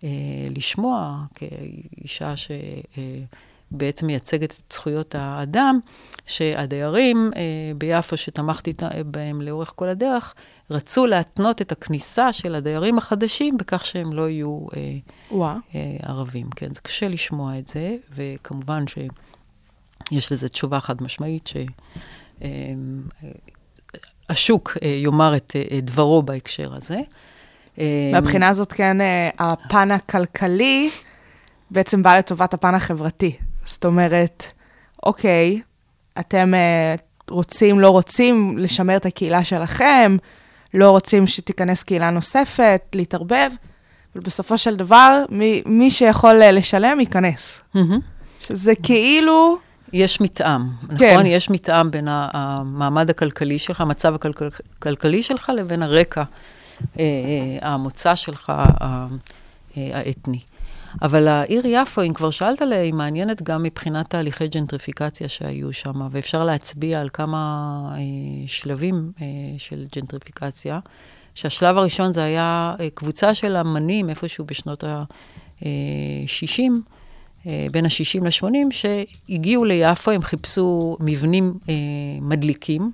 אה, לשמוע, כאישה ש... אה, בעצם מייצגת את זכויות האדם, שהדיירים אה, ביפו, שתמכתי בהם לאורך כל הדרך, רצו להתנות את הכניסה של הדיירים החדשים בכך שהם לא יהיו אה, וואו. אה, ערבים. כן, זה קשה לשמוע את זה, וכמובן שיש לזה תשובה חד משמעית, שהשוק אה, אה, יאמר את אה, דברו בהקשר הזה. אה, מהבחינה הזאת, כן, אה, הפן הכלכלי בעצם בא לטובת הפן החברתי. זאת אומרת, אוקיי, אתם uh, רוצים, לא רוצים לשמר את הקהילה שלכם, לא רוצים שתיכנס קהילה נוספת, להתערבב, אבל בסופו של דבר, מי, מי שיכול uh, לשלם, ייכנס. Mm-hmm. שזה כאילו... יש מתאם, כן. נכון? יש מתאם בין המעמד הכלכלי שלך, המצב הכלכלי שלך, לבין הרקע, אה, המוצא שלך, האתני. אבל העיר יפו, אם כבר שאלת עליה, היא מעניינת גם מבחינת תהליכי ג'נטריפיקציה שהיו שם, ואפשר להצביע על כמה אה, שלבים אה, של ג'נטריפיקציה. שהשלב הראשון זה היה אה, קבוצה של אמנים, איפשהו בשנות ה-60, אה, בין ה-60 ל-80, שהגיעו ליפו, הם חיפשו מבנים אה, מדליקים,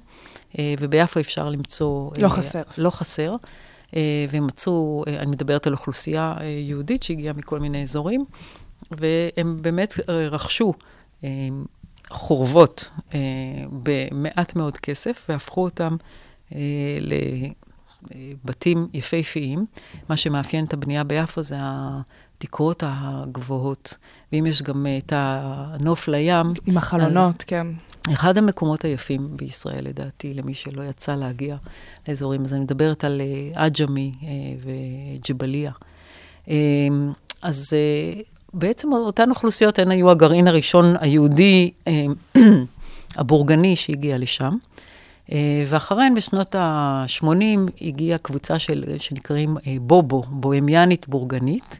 אה, וביפו אפשר למצוא... לא חסר. לא חסר. והם מצאו, אני מדברת על אוכלוסייה יהודית שהגיעה מכל מיני אזורים, והם באמת רכשו חורבות במעט מאוד כסף, והפכו אותם לבתים יפהפיים. מה שמאפיין את הבנייה ביפו זה התקרות הגבוהות, ואם יש גם את הנוף לים... עם החלונות, אז... כן. אחד המקומות היפים בישראל, לדעתי, למי שלא יצא להגיע לאזורים, אז אני מדברת על uh, עג'מי uh, וג'בליה. Uh, אז בעצם אותן אוכלוסיות, הן היו הגרעין הראשון היהודי, <clears throat> הבורגני, שהגיע לשם. ואחריהן, בשנות ה-80, הגיעה קבוצה של, שנקראים בובו, בוהמיאנית בורגנית,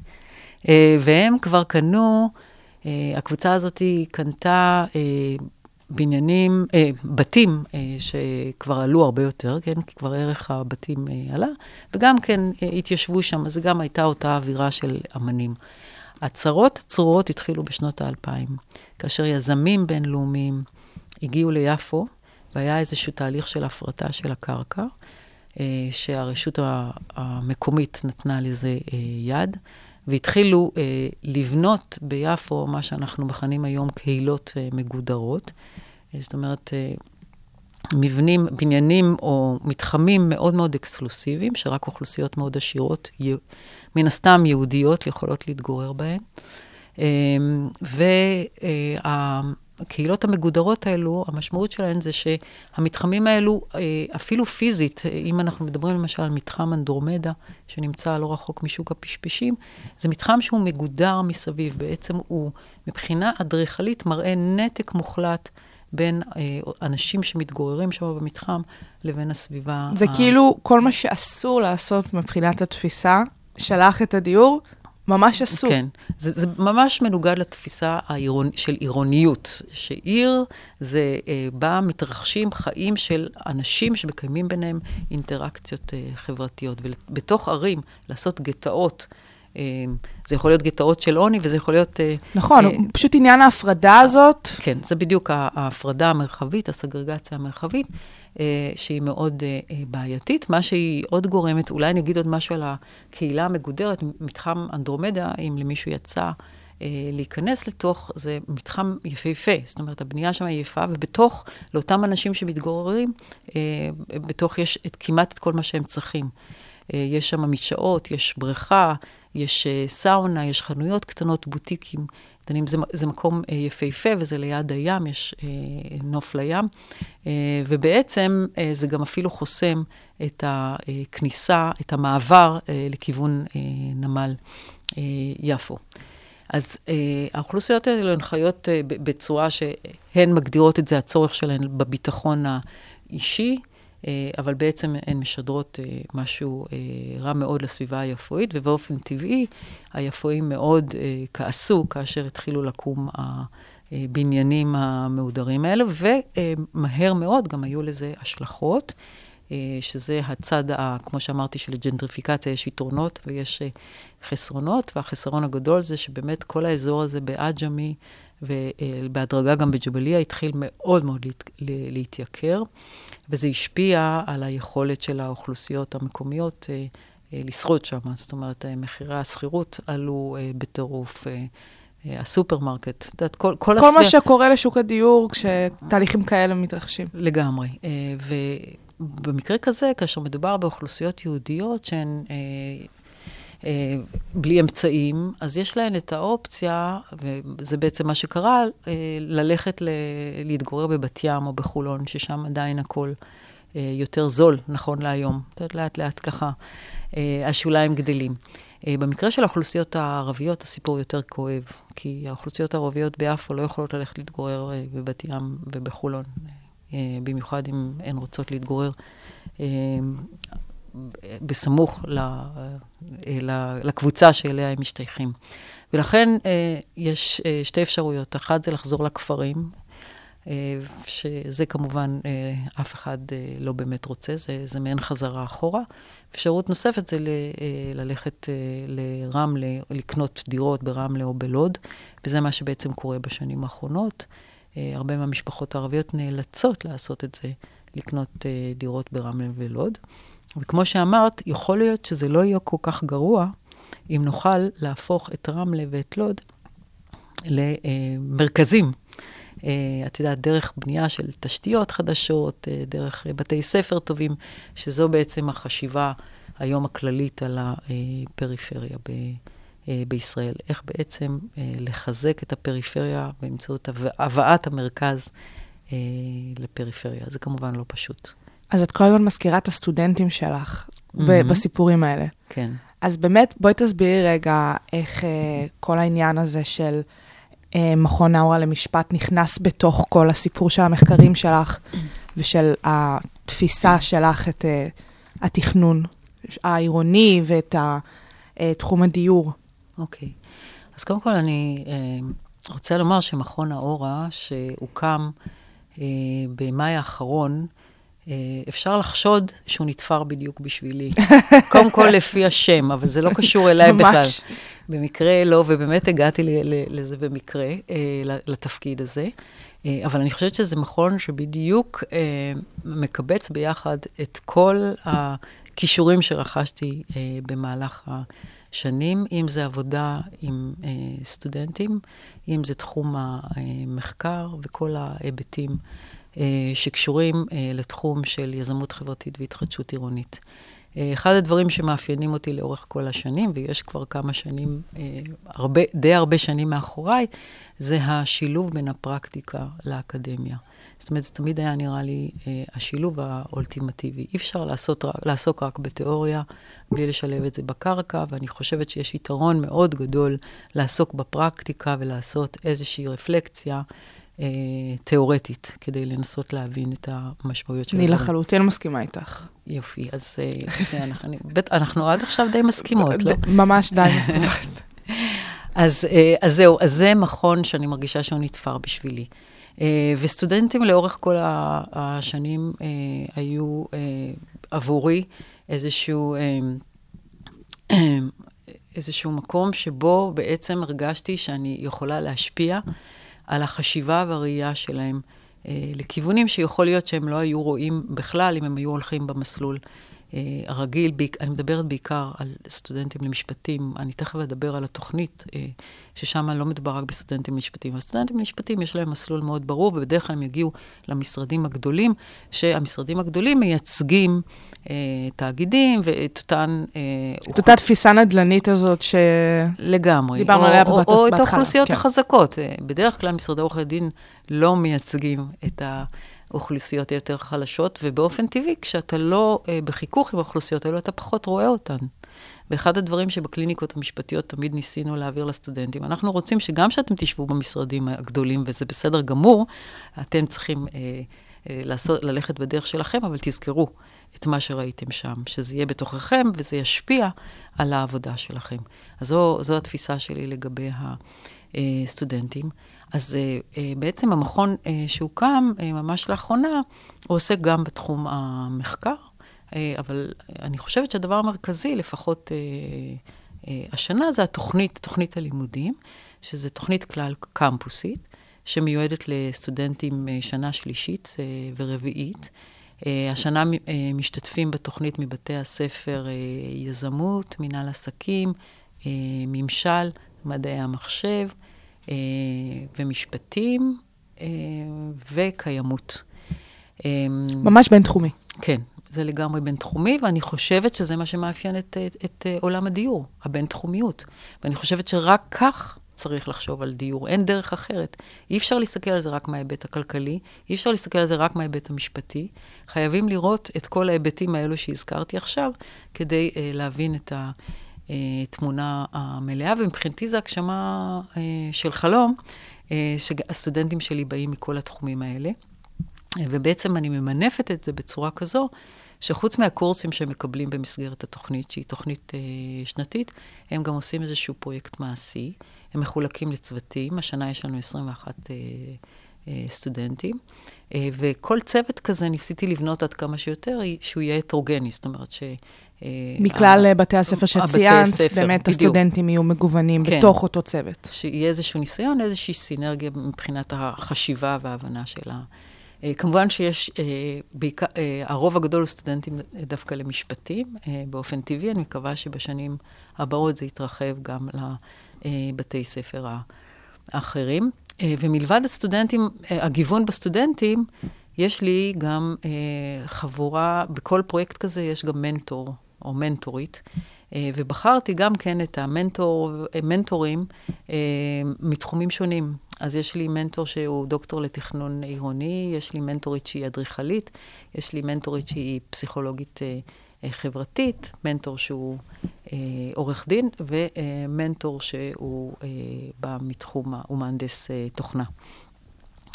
והם כבר קנו, הקבוצה הזאת קנתה... בניינים, אה, בתים אה, שכבר עלו הרבה יותר, כן? כי כבר ערך הבתים אה, עלה, וגם כן אה, התיישבו שם, אז גם הייתה אותה אווירה של אמנים. הצרות הצרורות התחילו בשנות האלפיים, כאשר יזמים בינלאומיים הגיעו ליפו, והיה איזשהו תהליך של הפרטה של הקרקע, אה, שהרשות המקומית נתנה לזה אה, יד. והתחילו אה, לבנות ביפו מה שאנחנו מכנים היום קהילות אה, מגודרות. זאת אומרת, אה, מבנים, בניינים או מתחמים מאוד מאוד אקסקלוסיביים, שרק אוכלוסיות מאוד עשירות, מן הסתם יהודיות, יכולות להתגורר בהן. אה, והקהילות המגודרות האלו, המשמעות שלהן זה שהמתחמים האלו, אה, אפילו פיזית, אם אנחנו מדברים למשל על מתחם אנדרומדה, שנמצא לא רחוק משוק הפשפשים, זה מתחם שהוא מגודר מסביב. בעצם הוא, מבחינה אדריכלית, מראה נתק מוחלט. בין אה, אנשים שמתגוררים שם במתחם לבין הסביבה. זה ה... כאילו כל מה שאסור לעשות מבחינת התפיסה, שלח את הדיור, ממש אסור. כן, זה, זה ממש מנוגד לתפיסה העירונ... של עירוניות, שעיר זה אה, בה מתרחשים חיים של אנשים שמקיימים ביניהם אינטראקציות אה, חברתיות. ובתוך ערים, לעשות גטאות. אה, זה יכול להיות גטאות של עוני, וזה יכול להיות... אה, נכון, אה, פשוט עניין ההפרדה הזאת. כן, זה בדיוק ההפרדה המרחבית, הסגרגציה המרחבית, אה, שהיא מאוד אה, אה, בעייתית. מה שהיא עוד גורמת, אולי אני אגיד עוד משהו על הקהילה המגודרת, מתחם אנדרומדה, אם למישהו יצא אה, להיכנס לתוך, זה מתחם יפהפה, זאת אומרת, הבנייה שם היא יפה, ובתוך, לאותם אנשים שמתגוררים, אה, בתוך יש את, כמעט את כל מה שהם צריכים. אה, יש שם מדשאות, יש בריכה, יש אה, סאונה, יש חנויות קטנות, בוטיקים. קטנים. זה, זה מקום אה, יפהפה, וזה ליד הים, יש נוף לים. ובעצם זה גם אפילו חוסם את הכניסה, את המעבר לכיוון נמל יפו. אז אה, האוכלוסיות האלה הן חיות אה, בצורה שהן מגדירות את זה, הצורך שלהן בביטחון האישי, אבל בעצם הן משדרות אה, משהו אה, רע מאוד לסביבה היפואית, ובאופן טבעי היפואים מאוד כעסו כאשר התחילו לקום הבניינים המהודרים האלה, ומהר מאוד גם היו לזה השלכות. שזה הצד, ה, כמו שאמרתי, של ג'נטריפיקציה, יש יתרונות ויש חסרונות, והחסרון הגדול זה שבאמת כל האזור הזה בעג'מי ובהדרגה גם בג'בליה התחיל מאוד מאוד להת, להתייקר, וזה השפיע על היכולת של האוכלוסיות המקומיות אה, אה, לשרוד שם. זאת אומרת, אה, מחירי השכירות עלו בטירוף. הסופרמרקט, את יודעת, כל, כל, כל הסביר... מה שקורה לשוק הדיור כשתהליכים כאלה מתרחשים. לגמרי. ובמקרה כזה, כאשר מדובר באוכלוסיות יהודיות שהן בלי אמצעים, אז יש להן את האופציה, וזה בעצם מה שקרה, אה, ללכת ל- להתגורר בבת ים או בחולון, ששם עדיין הכל אה, יותר זול, נכון להיום. את יודעת, לאט לאט ככה השוליים גדלים. במקרה של האוכלוסיות הערביות, הסיפור יותר כואב, כי האוכלוסיות הערביות ביפו לא יכולות ללכת להתגורר בבת ים ובחולון, במיוחד אם הן רוצות להתגורר בסמוך לקבוצה שאליה הם משתייכים. ולכן אה, יש אה, שתי אפשרויות. אחת זה לחזור לכפרים, אה, שזה כמובן אף אחד לא באמת רוצה, זה, זה מעין חזרה אחורה. אפשרות נוספת זה ל, ללכת לרמלה, לקנות דירות ברמלה או בלוד, וזה מה שבעצם קורה בשנים האחרונות. הרבה מהמשפחות הערביות נאלצות לעשות את זה, לקנות דירות ברמלה ולוד. וכמו שאמרת, יכול להיות שזה לא יהיה כל כך גרוע אם נוכל להפוך את רמלה ואת לוד למרכזים. אה, את יודעת, דרך בנייה של תשתיות חדשות, אה, דרך בתי ספר טובים, שזו בעצם החשיבה היום הכללית על הפריפריה ב, אה, בישראל. איך בעצם לחזק את הפריפריה באמצעות הבאת המרכז לפריפריה. זה כמובן לא פשוט. אז את כל הזמן מזכירה את הסטודנטים שלך mm-hmm. בסיפורים האלה. כן. אז באמת, בואי תסבירי רגע איך אה, כל העניין הזה של אה, מכון נאורה למשפט נכנס בתוך כל הסיפור של המחקרים שלך <clears throat> ושל התפיסה שלך את אה, התכנון העירוני ואת ה, אה, תחום הדיור. אוקיי. אז קודם כל אני אה, רוצה לומר שמכון האורה, שהוקם אה, במאי האחרון, אפשר לחשוד שהוא נתפר בדיוק בשבילי. <laughs> קודם כל לפי השם, אבל זה לא קשור אליי בכלל. במקרה לא, ובאמת הגעתי לזה במקרה, אה, לתפקיד הזה. אה, אבל אני חושבת שזה מכון שבדיוק מקבץ ביחד את כל הכישורים שרכשתי במהלך השנים, אם זה עבודה עם סטודנטים, אם זה תחום המחקר וכל ההיבטים. אה, שקשורים אה, לתחום של יזמות חברתית והתחדשות עירונית. אה, אחד הדברים שמאפיינים אותי לאורך כל השנים, ויש כבר כמה שנים, הרבה, די הרבה שנים מאחוריי, זה השילוב בין הפרקטיקה לאקדמיה. זאת אומרת, זה תמיד היה נראה לי השילוב האולטימטיבי. אי אפשר לעשות, לעסוק רק בתיאוריה בלי לשלב את זה בקרקע, ואני חושבת שיש יתרון מאוד גדול לעסוק בפרקטיקה ולעשות איזושהי רפלקציה אה, תיאורטית, כדי לנסות להבין את המשמעויות של. אני לחלוטין מסכימה איתך. יופי, אז אה, זה אנחנו, בית, אנחנו עד עכשיו די מסכימות, לא? ממש די מסכימות. <laughs> אז, אה, אז זהו, אז זה מכון שאני מרגישה שהוא נתפר בשבילי. אה, וסטודנטים לאורך כל השנים אה, היו אה, עבורי איזשהו... אה, איזשהו מקום שבו בעצם הרגשתי שאני יכולה להשפיע על החשיבה והראייה שלהם אה, לכיוונים שיכול להיות שהם לא היו רואים בכלל אם הם היו הולכים במסלול הרגיל, בעיק- אני מדברת בעיקר על סטודנטים למשפטים, אני תכף אדבר על התוכנית, אה, ששם לא מדובר רק בסטודנטים למשפטים. הסטודנטים למשפטים יש להם מסלול מאוד ברור, ובדרך כלל הם יגיעו למשרדים הגדולים, שהמשרדים הגדולים מייצגים אה, תאגידים ואת אותן... אה, את אותה תפיסה נדל"נית הזאת ש... לגמרי. דיברנו עליה בת- או את בהתחלה, האוכלוסיות כן. החזקות. אה, בדרך כלל משרדי עורכי דין לא מייצגים את האוכלוסיות היותר חלשות, ובאופן טבעי, כשאתה לא אה, בחיכוך עם האוכלוסיות האלו, אתה פחות רואה אותן. ואחד הדברים שבקליניקות המשפטיות תמיד ניסינו להעביר לסטודנטים, אנחנו רוצים שגם כשאתם תשבו במשרדים הגדולים, וזה בסדר גמור, אתם צריכים אה, אה, לעשות, ללכת בדרך שלכם, אבל תזכרו את מה שראיתם שם, שזה יהיה בתוככם וזה ישפיע על העבודה שלכם. אז זו, זו התפיסה שלי לגבי הסטודנטים. אז אה, אה, בעצם המכון אה, שהוקם ממש לאחרונה, הוא עוסק גם בתחום המחקר, אבל אני חושבת שהדבר המרכזי, לפחות השנה, זה התוכנית, תוכנית הלימודים, שזו תוכנית כלל קמפוסית, שמיועדת לסטודנטים שנה שלישית ורביעית. אה, השנה אה, משתתפים בתוכנית מבתי הספר אה, יזמות, מנהל עסקים, ממשל, מדעי המחשב ומשפטים וקיימות. אה, ממש בינתחומי. כן, זה לגמרי בינתחומי, ואני חושבת שזה מה שמאפיין את, את, את עולם הדיור, הבינתחומיות. ואני חושבת שרק כך צריך לחשוב על דיור, אין דרך אחרת. אי אפשר להסתכל על זה רק מההיבט הכלכלי, אי אפשר להסתכל על זה רק מההיבט המשפטי. חייבים לראות את כל ההיבטים האלו שהזכרתי עכשיו, כדי אה, להבין את התמונה המלאה, ומבחינתי זו הגשמה אה, של חלום, אה, שהסטודנטים שלי באים מכל התחומים האלה. ובעצם אני ממנפת את זה בצורה כזו, שחוץ מהקורסים שהם מקבלים במסגרת התוכנית, שהיא תוכנית אה, שנתית, הם גם עושים איזשהו פרויקט מעשי. הם מחולקים לצוותים, השנה יש לנו 21 אה, אה, סטודנטים, אה, וכל צוות כזה ניסיתי לבנות עד כמה שיותר, שהוא יהיה הטרוגני, זאת אומרת ש... אה, מכלל ה- בתי הספר הבתי שציינת, הספר, באמת בדיוק. הסטודנטים יהיו מגוונים כן. בתוך אותו צוות. שיהיה איזשהו ניסיון, איזושהי סינרגיה מבחינת החשיבה וההבנה שלה. אה, כמובן שיש, אה, בעיקר, אה, הרוב הגדול הוא סטודנטים דווקא למשפטים, אה, באופן טבעי. אני מקווה שבשנים הבאות זה יתרחב גם לבתי ספר האחרים. אה, ומלבד הסטודנטים, אה, הגיוון בסטודנטים, יש לי גם אה, חבורה, בכל פרויקט כזה יש גם מנטור או מנטורית. אה, ובחרתי גם כן את המנטור, אה, מנטורים אה, מתחומים שונים. אז יש לי מנטור שהוא דוקטור לתכנון עירוני, יש לי מנטורית שהיא אדריכלית, יש לי מנטורית שהיא פסיכולוגית אה, אה, חברתית, מנטור שהוא אה, עורך דין, ומנטור שהוא אה, בא מתחום, הוא מהנדס אה, תוכנה.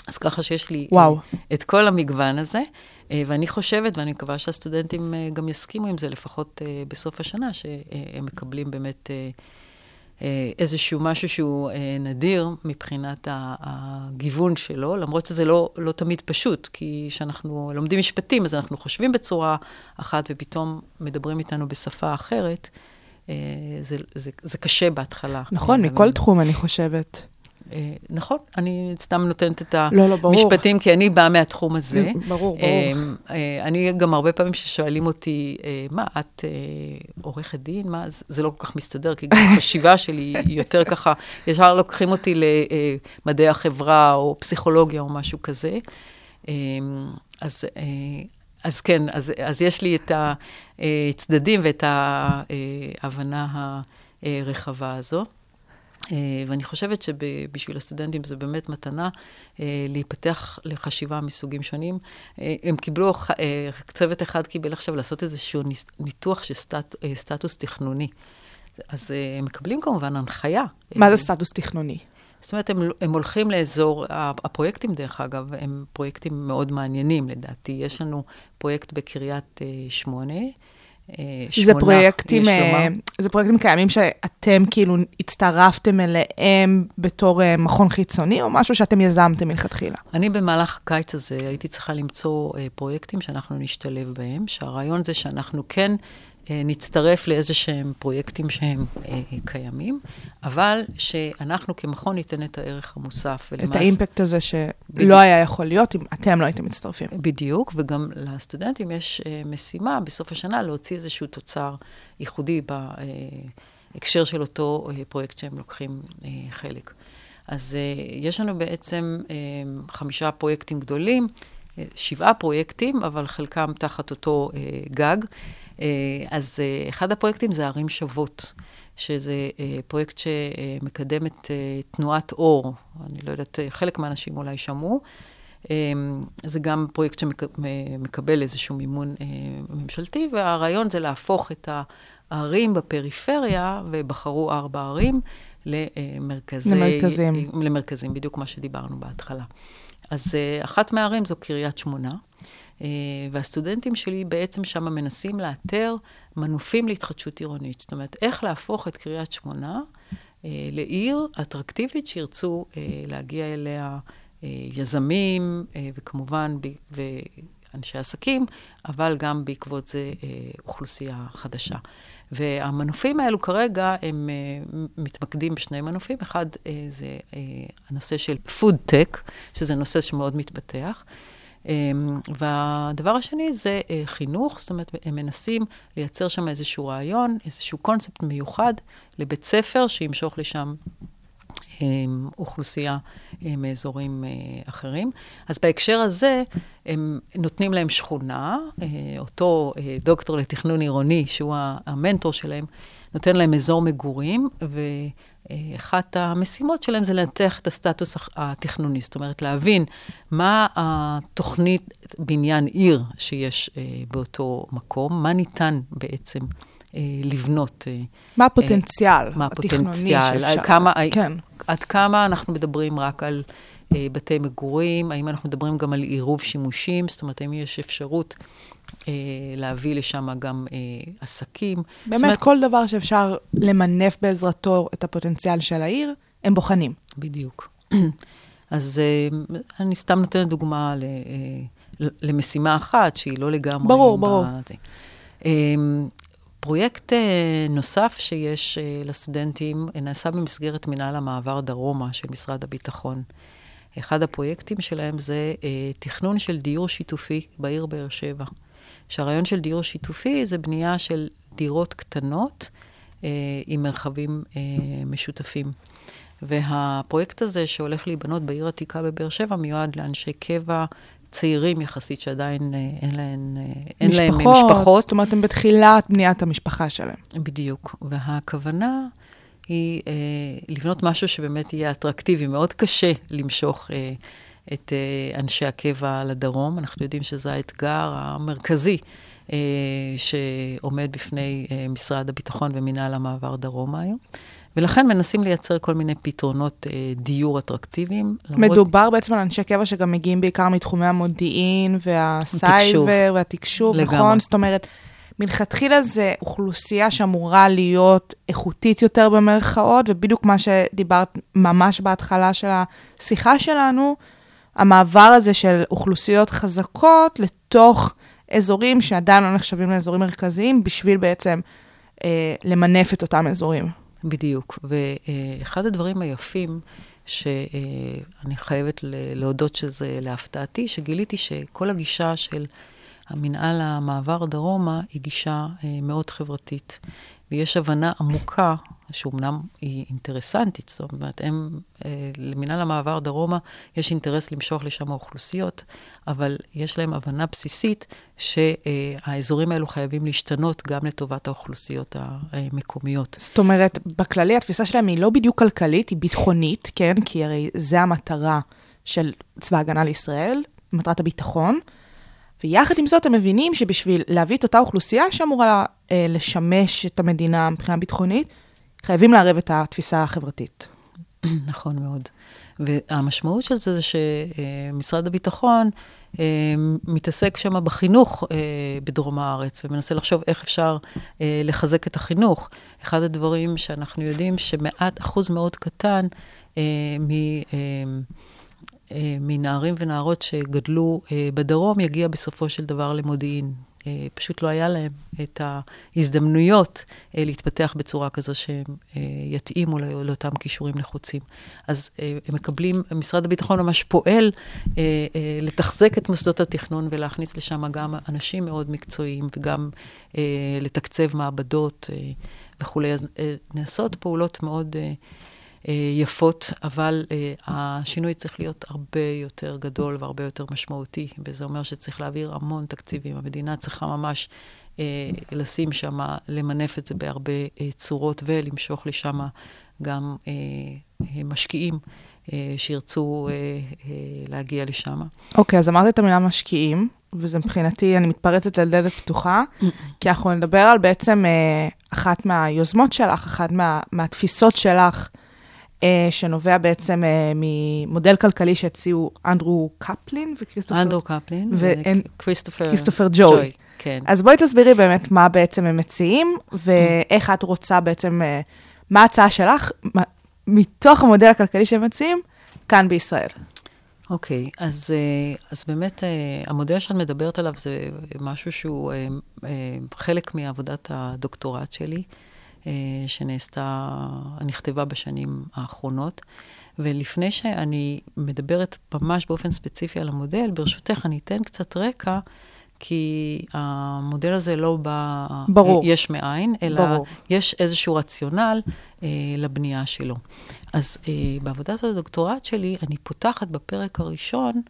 אז ככה שיש לי וואו. אה, את כל המגוון הזה, אה, ואני חושבת, ואני מקווה שהסטודנטים אה, גם יסכימו עם זה, לפחות אה, בסוף השנה, שהם מקבלים באמת אה, אה, איזשהו משהו שהוא אה, נדיר מבחינת הגיוון שלו, למרות שזה לא, לא תמיד פשוט, כי כשאנחנו לומדים משפטים, אז אנחנו חושבים בצורה אחת, ופתאום מדברים איתנו בשפה אחרת. אה, זה, זה, זה קשה בהתחלה. נכון, אה, מכל תחום, אני חושבת. אה, נכון, אני סתם נותנת את לא, לא. המשפטים, כי אני באה מהתחום הזה. ברור, ברור. אה, אה, אני גם הרבה פעמים ששואלים אותי, אה, מה, את עורכת דין? מה, זה- לא כל כך מסתדר, כי גם החשיבה <laughs> שלי היא יותר ככה, ישר לוקחים אותי למדעי החברה, או פסיכולוגיה, או משהו כזה. אה, אז... אז כן, אז, אז יש לי את הצדדים ואת ההבנה הרחבה הזו. אה, ואני חושבת שבשביל הסטודנטים זו באמת מתנה אה, להיפתח לחשיבה מסוגים שונים. אה, הם קיבלו, צוות אחד קיבל עכשיו לעשות איזשהו ניתוח של סטט, סטטוס תכנוני. אז הם מקבלים כמובן הנחיה. מה זה סטטוס תכנוני? זאת אומרת, הם, הם הולכים לאזור, הפרויקטים, דרך אגב, הם פרויקטים מאוד מעניינים, לדעתי. יש לנו פרויקט בקריית אה, שמונה. אה, זה פרויקטים, יש אה, לומר. זה פרויקטים קיימים שאתם כאילו הצטרפתם אליהם בתור אה, מכון חיצוני, או משהו שאתם יזמתם מלכתחילה? אני במהלך הקיץ הזה הייתי צריכה למצוא פרויקטים שאנחנו נשתלב בהם, שהרעיון זה שאנחנו כן נצטרף לאיזה שהם פרויקטים שהם אה, קיימים, אבל שאנחנו כמכון ניתן את הערך המוסף. את ולמעשה- האימפקט הזה שלא בדיוק. היה יכול להיות אם אתם לא הייתם מצטרפים. בדיוק, וגם לסטודנטים יש אה, משימה בסוף השנה להוציא איזשהו תוצר ייחודי בהקשר של אותו אה, פרויקט שהם לוקחים אה, חלק. אז אה, יש לנו בעצם אה, חמישה פרויקטים גדולים, אה, שבעה פרויקטים, אבל חלקם תחת אותו אה, גג. אה, אז אה, אחד הפרויקטים זה ערים שוות. שזה אה, פרויקט שמקדם את תנועת אור. אני לא יודעת, חלק מהאנשים אולי שמעו. זה גם פרויקט שמקבל איזשהו מימון ממשלתי, והרעיון זה להפוך את הערים בפריפריה, ובחרו ארבע ערים, למרכזי... למרכזים. למרכזים, בדיוק מה שדיברנו בהתחלה. אז אחת מהערים זו קריית שמונה, והסטודנטים שלי בעצם שם מנסים לאתר מנופים להתחדשות עירונית. זאת אומרת, איך להפוך את קריית שמונה אה, לעיר אטרקטיבית שירצו אה, להגיע אליה אה, יזמים, אה, וכמובן, ואנשי עסקים, אבל גם בעקבות זה אה, אוכלוסייה חדשה. והמנופים האלו כרגע, הם אה, מתמקדים בשני מנופים. אחד אה, זה אה, הנושא של food tech, שזה נושא שמאוד מתפתח. אמ, והדבר השני זה אה, חינוך, זאת אומרת, הם מנסים לייצר שם איזשהו רעיון, איזשהו קונספט מיוחד לבית ספר שימשוך לשם אמ, אוכלוסייה אה, מאזורים אה, אחרים. אז בהקשר הזה, הם נותנים להם שכונה, אותו דוקטור לתכנון עירוני, שהוא המנטור שלהם, נותן להם אזור מגורים, ואחת המשימות שלהם זה לנתח את הסטטוס התכנוני, זאת אומרת, להבין מה התוכנית בניין עיר שיש אה, באותו מקום, מה ניתן בעצם אה, לבנות. אה, מה הפוטנציאל מה התכנוני הפוטנציאל, על שאפשר... כמה, כן. עד כמה אנחנו מדברים רק על בתי מגורים, האם אנחנו מדברים גם על עירוב שימושים, זאת אומרת, האם יש אפשרות אה, להביא לשם גם אה, עסקים. באמת, אומרת, כל דבר שאפשר למנף בעזרתו את הפוטנציאל של העיר, הם בוחנים. בדיוק. אז אה, אני סתם נותנת דוגמה ל, אה, למשימה אחת, שהיא לא לגמרי... ברור, ברור. בזה. אה, פרויקט אה, נוסף שיש אה, לסטודנטים אה, נעשה במסגרת מנהל המעבר דרומה של משרד הביטחון. אחד הפרויקטים שלהם זה אה, תכנון של דיור שיתופי בעיר באר שבע. שהרעיון של דיור שיתופי זה בנייה של דירות קטנות אה, עם מרחבים אה, משותפים. והפרויקט הזה שהולך להיבנות בעיר עתיקה בבאר שבע מיועד לאנשי קבע צעירים יחסית שעדיין אה, אין להם, אה, אין להם אה, משפחות. זאת אומרת, הם בתחילת בניית המשפחה שלהם. בדיוק. והכוונה היא אה, לבנות משהו שבאמת יהיה אטרקטיבי. מאוד קשה למשוך אה, את אה, אנשי הקבע לדרום. אנחנו יודעים שזה האתגר המרכזי אה, שעומד בפני אה, משרד הביטחון ומינהל המעבר דרומה היום. ולכן מנסים לייצר כל מיני פתרונות אה, דיור אטרקטיביים. למרות- מדובר בעצם על אנשי קבע שגם מגיעים בעיקר מתחומי המודיעין והסייבר והתקשוב, לגמרי. נכון? זאת אומרת, מלכתחילה זה אוכלוסייה שאמורה להיות איכותית יותר במרכאות, ובדיוק מה שדיברת ממש בהתחלה של השיחה שלנו, המעבר הזה של אוכלוסיות חזקות לתוך אזורים שעדיין לא נחשבים לאזורים מרכזיים, בשביל בעצם אה, למנף את אותם אזורים. בדיוק. ואחד הדברים היפים, שאני חייבת ל- להודות שזה להפתעתי, שגיליתי שכל הגישה של המנהל המעבר דרומה היא גישה אה, מאוד חברתית. ויש הבנה עמוקה, שאומנם היא אינטרסנטית, זאת אומרת, הם, אה, למנהל המעבר דרומה יש אינטרס למשוך לשם האוכלוסיות, אבל יש להם הבנה בסיסית שהאזורים האלו חייבים להשתנות גם לטובת האוכלוסיות המקומיות. זאת אומרת, בכללי התפיסה שלהם היא לא בדיוק כלכלית, היא ביטחונית, כן? כי הרי זה המטרה של צבא ההגנה לישראל, מטרת הביטחון. ויחד עם זאת, הם מבינים שבשביל להביא את אותה אוכלוסייה שאמורה אה, לשמש את המדינה מבחינה ביטחונית, חייבים לערב את התפיסה החברתית. <clears throat> נכון מאוד. והמשמעות של זה זה שמשרד הביטחון אה, מתעסק שם בחינוך אה, בדרום הארץ, ומנסה לחשוב איך אפשר אה, לחזק את החינוך. אחד הדברים שאנחנו יודעים שמעט, אחוז מאוד קטן אה, מ... אה, אה, מנערים ונערות שגדלו אה, בדרום, יגיע בסופו של דבר למודיעין. פשוט לא היה להם את ההזדמנויות אה, להתפתח בצורה כזו שהם אה, יתאימו לא, לאותם כישורים נחוצים. אז אה, הם מקבלים, משרד הביטחון ממש פועל אה, אה, לתחזק את מוסדות התכנון ולהכניס לשם גם אנשים מאוד מקצועיים וגם אה, לתקצב מעבדות אה, וכולי. אז אה, נעשות פעולות מאוד... אה, יפות, אבל אה, השינוי צריך להיות הרבה יותר גדול והרבה יותר משמעותי, וזה אומר שצריך להעביר המון תקציבים. המדינה צריכה ממש אה, לשים שם, למנף את זה בהרבה צורות ולמשוך לשם גם משקיעים. שירצו להגיע לשם. אוקיי, okay, אז אמרת את המילה משקיעים, וזה מבחינתי, אני מתפרצת לדלת פתוחה, כי אנחנו נדבר על בעצם אחת מהיוזמות שלך, אחת מה, מהתפיסות שלך שנובע בעצם אה, ממודל כלכלי שהציעו אנדרו קפלין וכריסטופר... אנדרו קפלין וכריסטופר ג'וי. כן. אז בואי תסבירי באמת מה בעצם הם מציעים, ואיך את רוצה בעצם, אה, מה ההצעה שלך מתוך המודל הכלכלי שהם מציעים כאן בישראל. אוקיי, okay, אז, אז באמת המודל שאת מדברת עליו זה משהו שהוא חלק מעבודת הדוקטורט שלי. אה, שנעשתה, נכתבה בשנים האחרונות. ולפני שאני מדברת ממש באופן ספציפי על המודל, ברשותך, אני אתן קצת רקע, כי המודל הזה לא בא ברור. יש מאין, אלא ברור. יש איזשהו רציונל אה, לבנייה שלו. אז אה, בעבודת הדוקטורט שלי, אני פותחת בפרק הראשון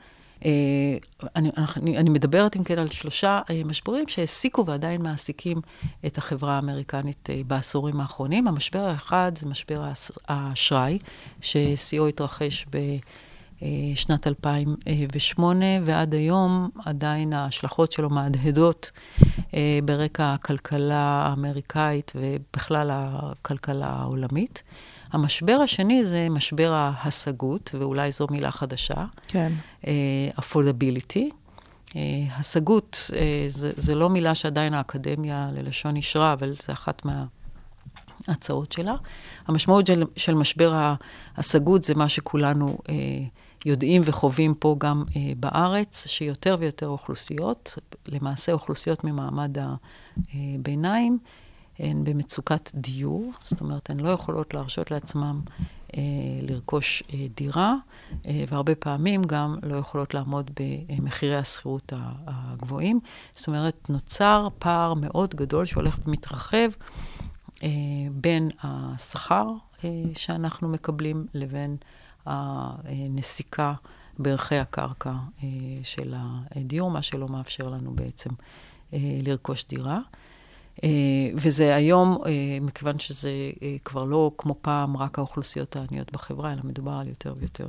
אני, אני, אני מדברת, אם כן, על שלושה אה, משברים שהעסיקו ועדיין מעסיקים את החברה האמריקנית אה, בעשורים האחרונים. המשבר האחד זה משבר האשראי, ששיאו התרחש בשנת 2008, ועד היום עדיין ההשלכות שלו מהדהדות ברקע הכלכלה האמריקאית ובכלל הכלכלה העולמית. המשבר השני זה משבר ההשגות, ואולי זו מילה חדשה. כן. Uh, affordability. Uh, השגות, uh, זה, זה לא מילה שעדיין האקדמיה ללשון אישרה, אבל זה אחת מההצעות שלה. המשמעות של, של משבר ההשגות זה מה שכולנו uh, יודעים וחווים פה גם uh, בארץ, שיותר ויותר אוכלוסיות, למעשה אוכלוסיות ממעמד הביניים, הן במצוקת דיור, זאת אומרת, הן לא יכולות להרשות לעצמן אה, לרכוש אה, דירה, אה, והרבה פעמים גם לא יכולות לעמוד במחירי השכירות הגבוהים. זאת אומרת, נוצר פער מאוד גדול שהולך ומתרחב אה, בין השכר אה, שאנחנו מקבלים לבין הנסיקה בערכי הקרקע אה, של הדיור, מה שלא מאפשר לנו בעצם אה, לרכוש דירה. אה, וזה היום, אה, מכיוון שזה אה, כבר לא כמו פעם רק האוכלוסיות העניות בחברה, אלא מדובר על יותר ויותר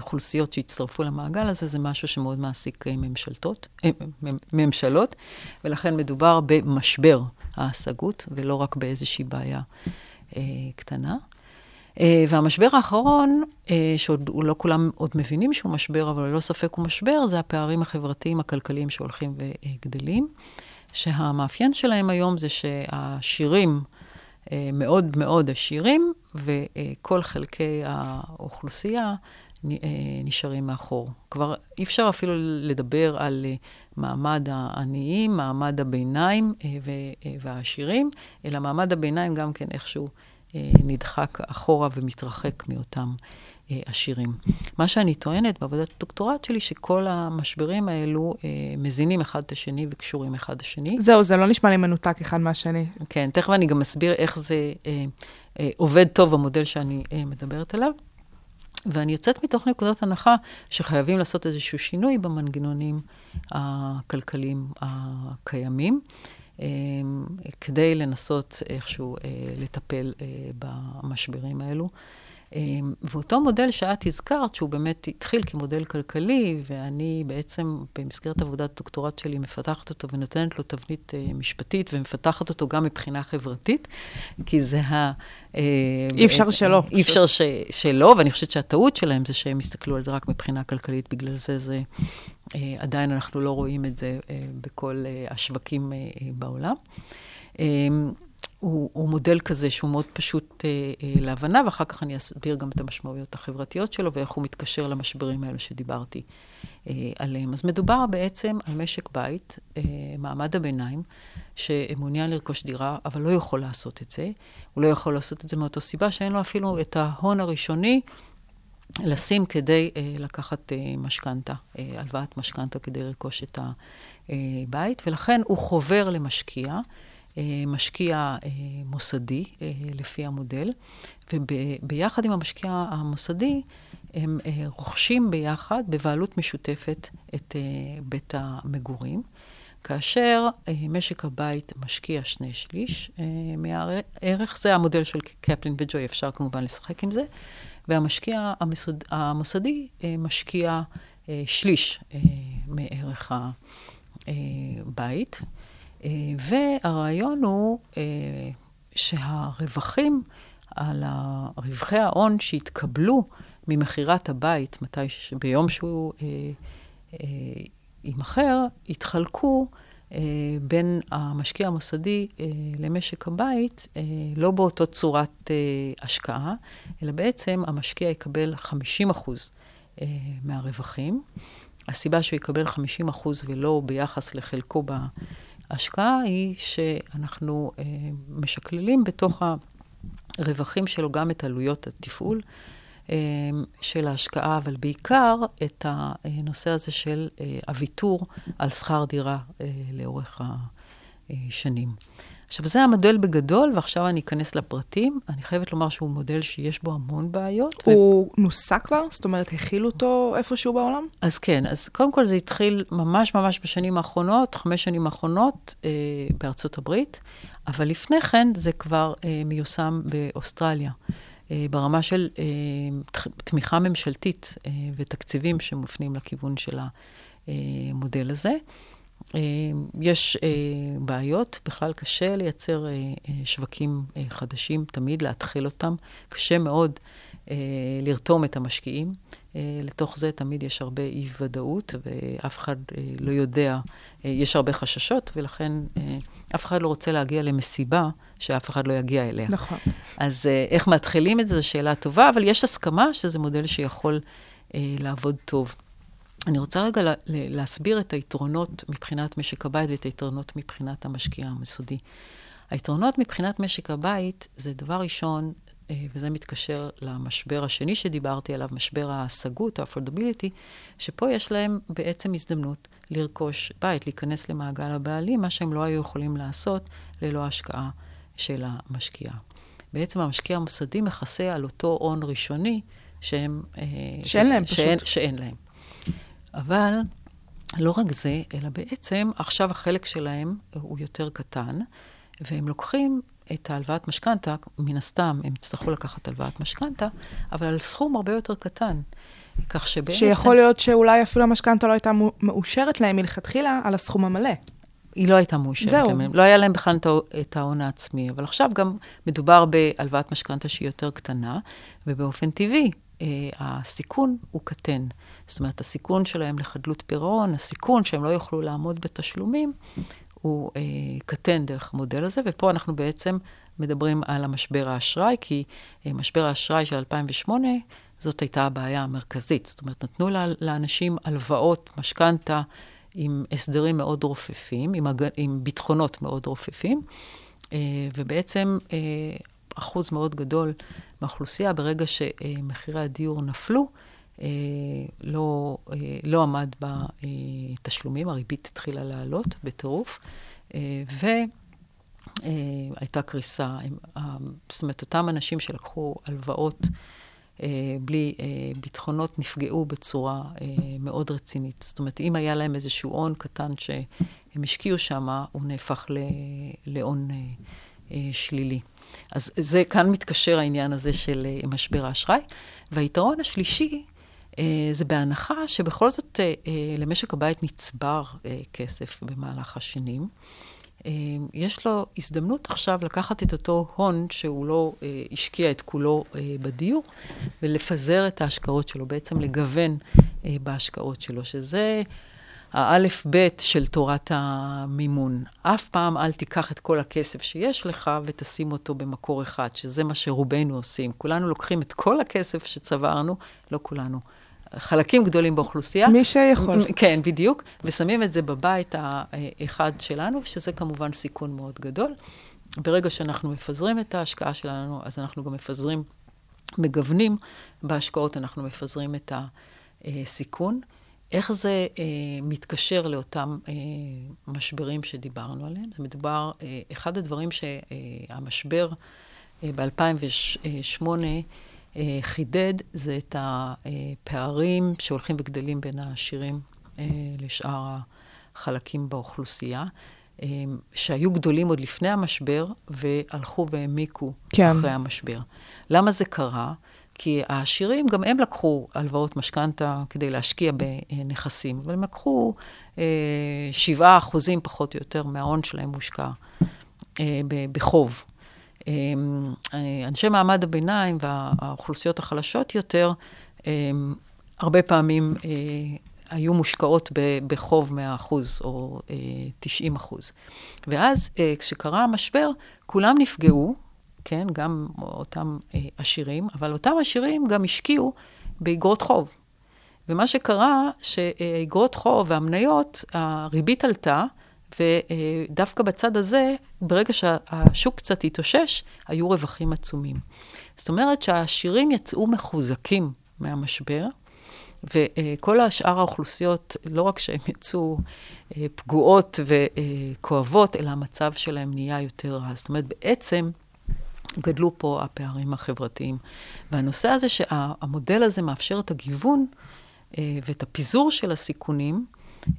אוכלוסיות שהצטרפו למעגל הזה, זה משהו שמאוד מעסיק ממשלתות, ממשלות, ולכן מדובר במשבר ההשגות, ולא רק באיזושהי בעיה קטנה. והמשבר האחרון, שעוד לא כולם עוד מבינים שהוא משבר, אבל ללא ספק הוא משבר, זה הפערים החברתיים הכלכליים שהולכים וגדלים. שהמאפיין שלהם היום זה שהשירים אה, מאוד מאוד עשירים, וכל חלקי האוכלוסייה אה, נשארים מאחור. כבר אי אפשר אפילו לדבר על אה, מעמד העניים, מעמד הביניים והעשירים, אלא מעמד הביניים גם כן איכשהו נדחק אחורה ומתרחק מאותם עשירים. מה שאני טוענת בעבודת הדוקטורט שלי, שכל המשברים האלו אה, מזינים אחד את השני וקשורים אחד את השני. זהו, זה לא נשמע לי מנותק אחד מהשני. כן, תכף אני גם אסביר איך זה אה, אה, עובד טוב, המודל שאני אה, מדברת עליו. ואני יוצאת מתוך נקודות הנחה שחייבים לעשות איזשהו שינוי במנגנונים הכלכליים הקיימים. אה, כדי לנסות איכשהו אה, לטפל אה, במשברים האלו. אמ, ואותו מודל שאת הזכרת, שהוא באמת התחיל כמודל כלכלי, ואני בעצם במסגרת עבודת דוקטורט שלי מפתחת אותו ונותנת לו תבנית uh, משפטית, ומפתחת אותו גם מבחינה חברתית, כי זה ה... Uh, אי אפשר שלא. אי אפשר ש, שלא, ואני חושבת שהטעות שלהם זה שהם הסתכלו על זה רק מבחינה כלכלית, בגלל זה זה... עדיין אנחנו לא רואים את זה בכל השווקים בעולם. הוא, הוא מודל כזה שהוא מאוד פשוט אה, אה, להבנה, ואחר כך אני אסביר גם את המשמעויות החברתיות שלו ואיך הוא מתקשר למשברים האלו שדיברתי אה, עליהם. אז מדובר בעצם על משק בית, אה, מעמד הביניים, שמעוניין לרכוש דירה, אבל לא יכול לעשות את זה. הוא לא יכול לעשות את זה מאותו סיבה שאין לו אפילו את ההון הראשוני לשים כדי אה, לקחת אה, משכנתה, אה, הלוואת משכנתה כדי לרכוש את הבית, ולכן הוא חובר למשקיע. אה, משקיע אה, מוסדי, אה, לפי המודל, וביחד עם המשקיע המוסדי, הם רוכשים ביחד, בבעלות משותפת, את בית המגורים. כאשר משק הבית משקיע שני שליש מהערך, זה המודל של קפלין וג'וי, אפשר כמובן לשחק עם זה, והמשקיע המסוד, המוסדי משקיע שליש מערך הבית. והרעיון הוא אה, שהרווחים על רווחי ההון שהתקבלו ממכירת הבית, מתי, ביום שהוא אה, אה, יימכר, יתחלקו אה, בין המשקיע המוסדי אה, למשק הבית, אה, לא באותו צורת אה, השקעה, אלא בעצם המשקיע יקבל 50 אחוז אה, מהרווחים. הסיבה שהוא יקבל 50 אחוז ולא ביחס לחלקו ב... ההשקעה היא שאנחנו אה, משקללים בתוך הרווחים שלו גם את עלויות התפעול אה, של ההשקעה, אבל בעיקר את הנושא הזה של אה, הוויתור על שכר דירה אה, לאורך השנים. עכשיו, זה המודל בגדול, ועכשיו אני אכנס לפרטים. אני חייבת לומר שהוא מודל שיש בו המון בעיות. הוא ו... נוסע כבר? זאת אומרת, הכילו אותו איפשהו בעולם? אז כן, אז קודם כל זה התחיל ממש ממש בשנים האחרונות, חמש שנים האחרונות אה, בארצות הברית, אבל לפני כן זה כבר אה, מיושם באוסטרליה. אה, ברמה של אה, תמיכה ממשלתית אה, ותקציבים שמופנים לכיוון של המודל הזה. אה, יש אה, בעיות, בכלל קשה לייצר אה, שווקים חדשים, תמיד להתחיל אותם. קשה מאוד לרתום את המשקיעים. לתוך זה תמיד יש הרבה אי-ודאות, ואף אחד לא יודע, יש הרבה חששות, ולכן אף אחד לא רוצה להגיע למסיבה שאף אחד לא יגיע אליה. נכון. אז איך מתחילים את זה, זו שאלה טובה, אבל יש הסכמה שזה מודל שיכול לעבוד טוב. אני רוצה רגע לה, להסביר את היתרונות מבחינת משק הבית ואת היתרונות מבחינת המשקיע המסודי. היתרונות מבחינת משק הבית זה דבר ראשון, אה, וזה מתקשר למשבר השני שדיברתי עליו, משבר ההשגות, ה-affordability, שפה יש להם בעצם הזדמנות לרכוש בית, להיכנס למעגל הבעלים, מה שהם לא היו יכולים לעשות ללא השקעה של המשקיע. בעצם המשקיע המוסדי מכסה על אותו הון ראשוני שהם... אה, שאין להם שאין, פשוט. שאין להם. אבל לא רק זה, אלא בעצם עכשיו החלק שלהם הוא יותר קטן, והם לוקחים את ההלוואת משכנתה, מן הסתם הם יצטרכו לקחת הלוואת משכנתה, אבל על סכום הרבה יותר קטן. כך שבעצם... שיכול להיות שאולי אפילו המשכנתה לא הייתה מאושרת להם מלכתחילה על הסכום המלא. היא לא הייתה מאושרת זהו. להם, לא היה להם בכלל את ההון העצמי. אבל עכשיו גם מדובר בהלוואת משכנתה שהיא יותר קטנה, ובאופן טבעי, הסיכון הוא קטן. זאת אומרת, הסיכון שלהם לחדלות פירעון, הסיכון שהם לא יוכלו לעמוד בתשלומים, הוא אה, קטן דרך המודל הזה, ופה אנחנו בעצם מדברים על המשבר האשראי, כי אה, משבר האשראי של 2008, זאת הייתה הבעיה המרכזית. זאת אומרת, נתנו לאנשים הלוואות, משכנתה, עם הסדרים מאוד רופפים, עם, הג... עם ביטחונות מאוד רופפים, אה, ובעצם אה, אחוז מאוד גדול מהאוכלוסייה, ברגע שמחירי הדיור נפלו, אה, לא, אה, לא עמד בתשלומים, הריבית התחילה לעלות בטירוף, אה, והייתה קריסה. זאת אומרת, אותם אנשים שלקחו הלוואות בלי ביטחונות נפגעו בצורה מאוד רצינית. זאת אומרת, אם היה להם איזשהו הון קטן שהם השקיעו שם, הוא נהפך להון שלילי. אז זה, כאן מתקשר העניין הזה של משבר האשראי. והיתרון השלישי אה, זה בהנחה שבכל זאת אה, אה, למשק הבית נצבר כסף במהלך השנים. יש לו הזדמנות עכשיו לקחת את אותו הון שהוא לא השקיע את כולו בדיור, ולפזר את ההשקעות שלו, בעצם לגוון בהשקעות שלו, שזה האלף-בית של תורת המימון. אף פעם אל תיקח את כל הכסף שיש לך ותשים אותו במקור אחד, שזה מה שרובנו עושים. כולנו לוקחים את כל הכסף שצברנו, לא כולנו, חלקים גדולים באוכלוסייה. מי שיכול. כן, בדיוק, ושמים את זה בבית האחד שלנו, שזה כמובן סיכון מאוד גדול. ברגע שאנחנו מפזרים את ההשקעה שלנו, אז אנחנו גם מפזרים, מגוונים בהשקעות, אנחנו מפזרים את הסיכון. איך זה אה, מתקשר לאותם אה, משברים שדיברנו עליהם? זה מדובר, אה, אחד הדברים שהמשבר אה, ב-2008 אה, חידד, זה את הפערים שהולכים וגדלים בין העשירים אה, לשאר החלקים באוכלוסייה. אה, שהיו גדולים עוד לפני המשבר, והלכו והעמיקו כן. אחרי המשבר. למה זה קרה? כי העשירים, גם הם לקחו הלוואות משכנתה כדי להשקיע בנכסים, אבל הם לקחו אה, שבעה אחוזים פחות או יותר מההון שלהם מושקע אה, בחוב. אה, אנשי מעמד הביניים והאוכלוסיות החלשות יותר, הרבה פעמים היו מושקעות בחוב 100% או 90%. ואז כשקרה המשבר, כולם נפגעו, כן, גם אותם אה, עשירים, אבל אותם עשירים גם השקיעו באגרות חוב. ומה שקרה, שאגרות חוב והמניות, הריבית עלתה, ודווקא בצד הזה, ברגע שהשוק קצת התאושש, היו רווחים עצומים. זאת אומרת שהעשירים יצאו מחוזקים מהמשבר, וכל השאר האוכלוסיות, לא רק שהן יצאו אה, פגועות וכואבות, אלא המצב שלהם נהיה יותר רע. זאת אומרת, בעצם, גדלו פה הפערים החברתיים. והנושא הזה שהמודל הזה מאפשר את הגיוון אה, ואת הפיזור של הסיכונים,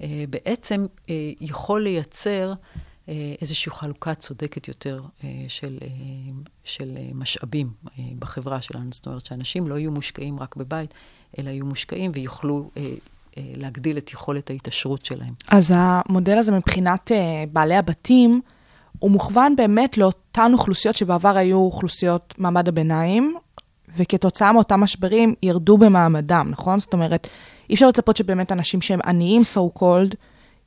אה, בעצם אה, יכול לייצר איזושהי חלוקה צודקת יותר של, של משאבים בחברה שלנו. זאת אומרת, שאנשים לא יהיו מושקעים רק בבית, אלא יהיו מושקעים ויוכלו... להגדיל את יכולת ההתעשרות שלהם. אז המודל הזה מבחינת בעלי הבתים, הוא מוכוון באמת לאותן אוכלוסיות שבעבר היו אוכלוסיות מעמד הביניים, וכתוצאה מאותם משברים ירדו במעמדם, נכון? זאת אומרת, אי אפשר לצפות שבאמת אנשים שהם עניים, so called,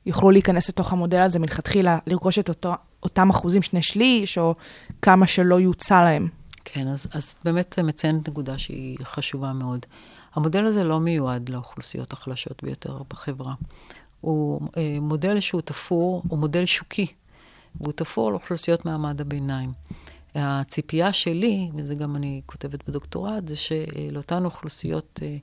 יוכלו להיכנס לתוך המודל הזה מלכתחילה, לרכוש את אותו, אותם אחוזים, שני שליש, או כמה שלא יוצע להם. כן, אז, אז באמת מציינת נקודה שהיא חשובה מאוד. המודל הזה לא מיועד לאוכלוסיות החלשות ביותר בחברה. הוא אה, מודל שהוא תפור, הוא מודל שוקי. והוא תפור על אוכלוסיות מעמד הביניים. הציפייה שלי, וזה גם אני כותבת בדוקטורט, זה שלאותן אוכלוסיות אה,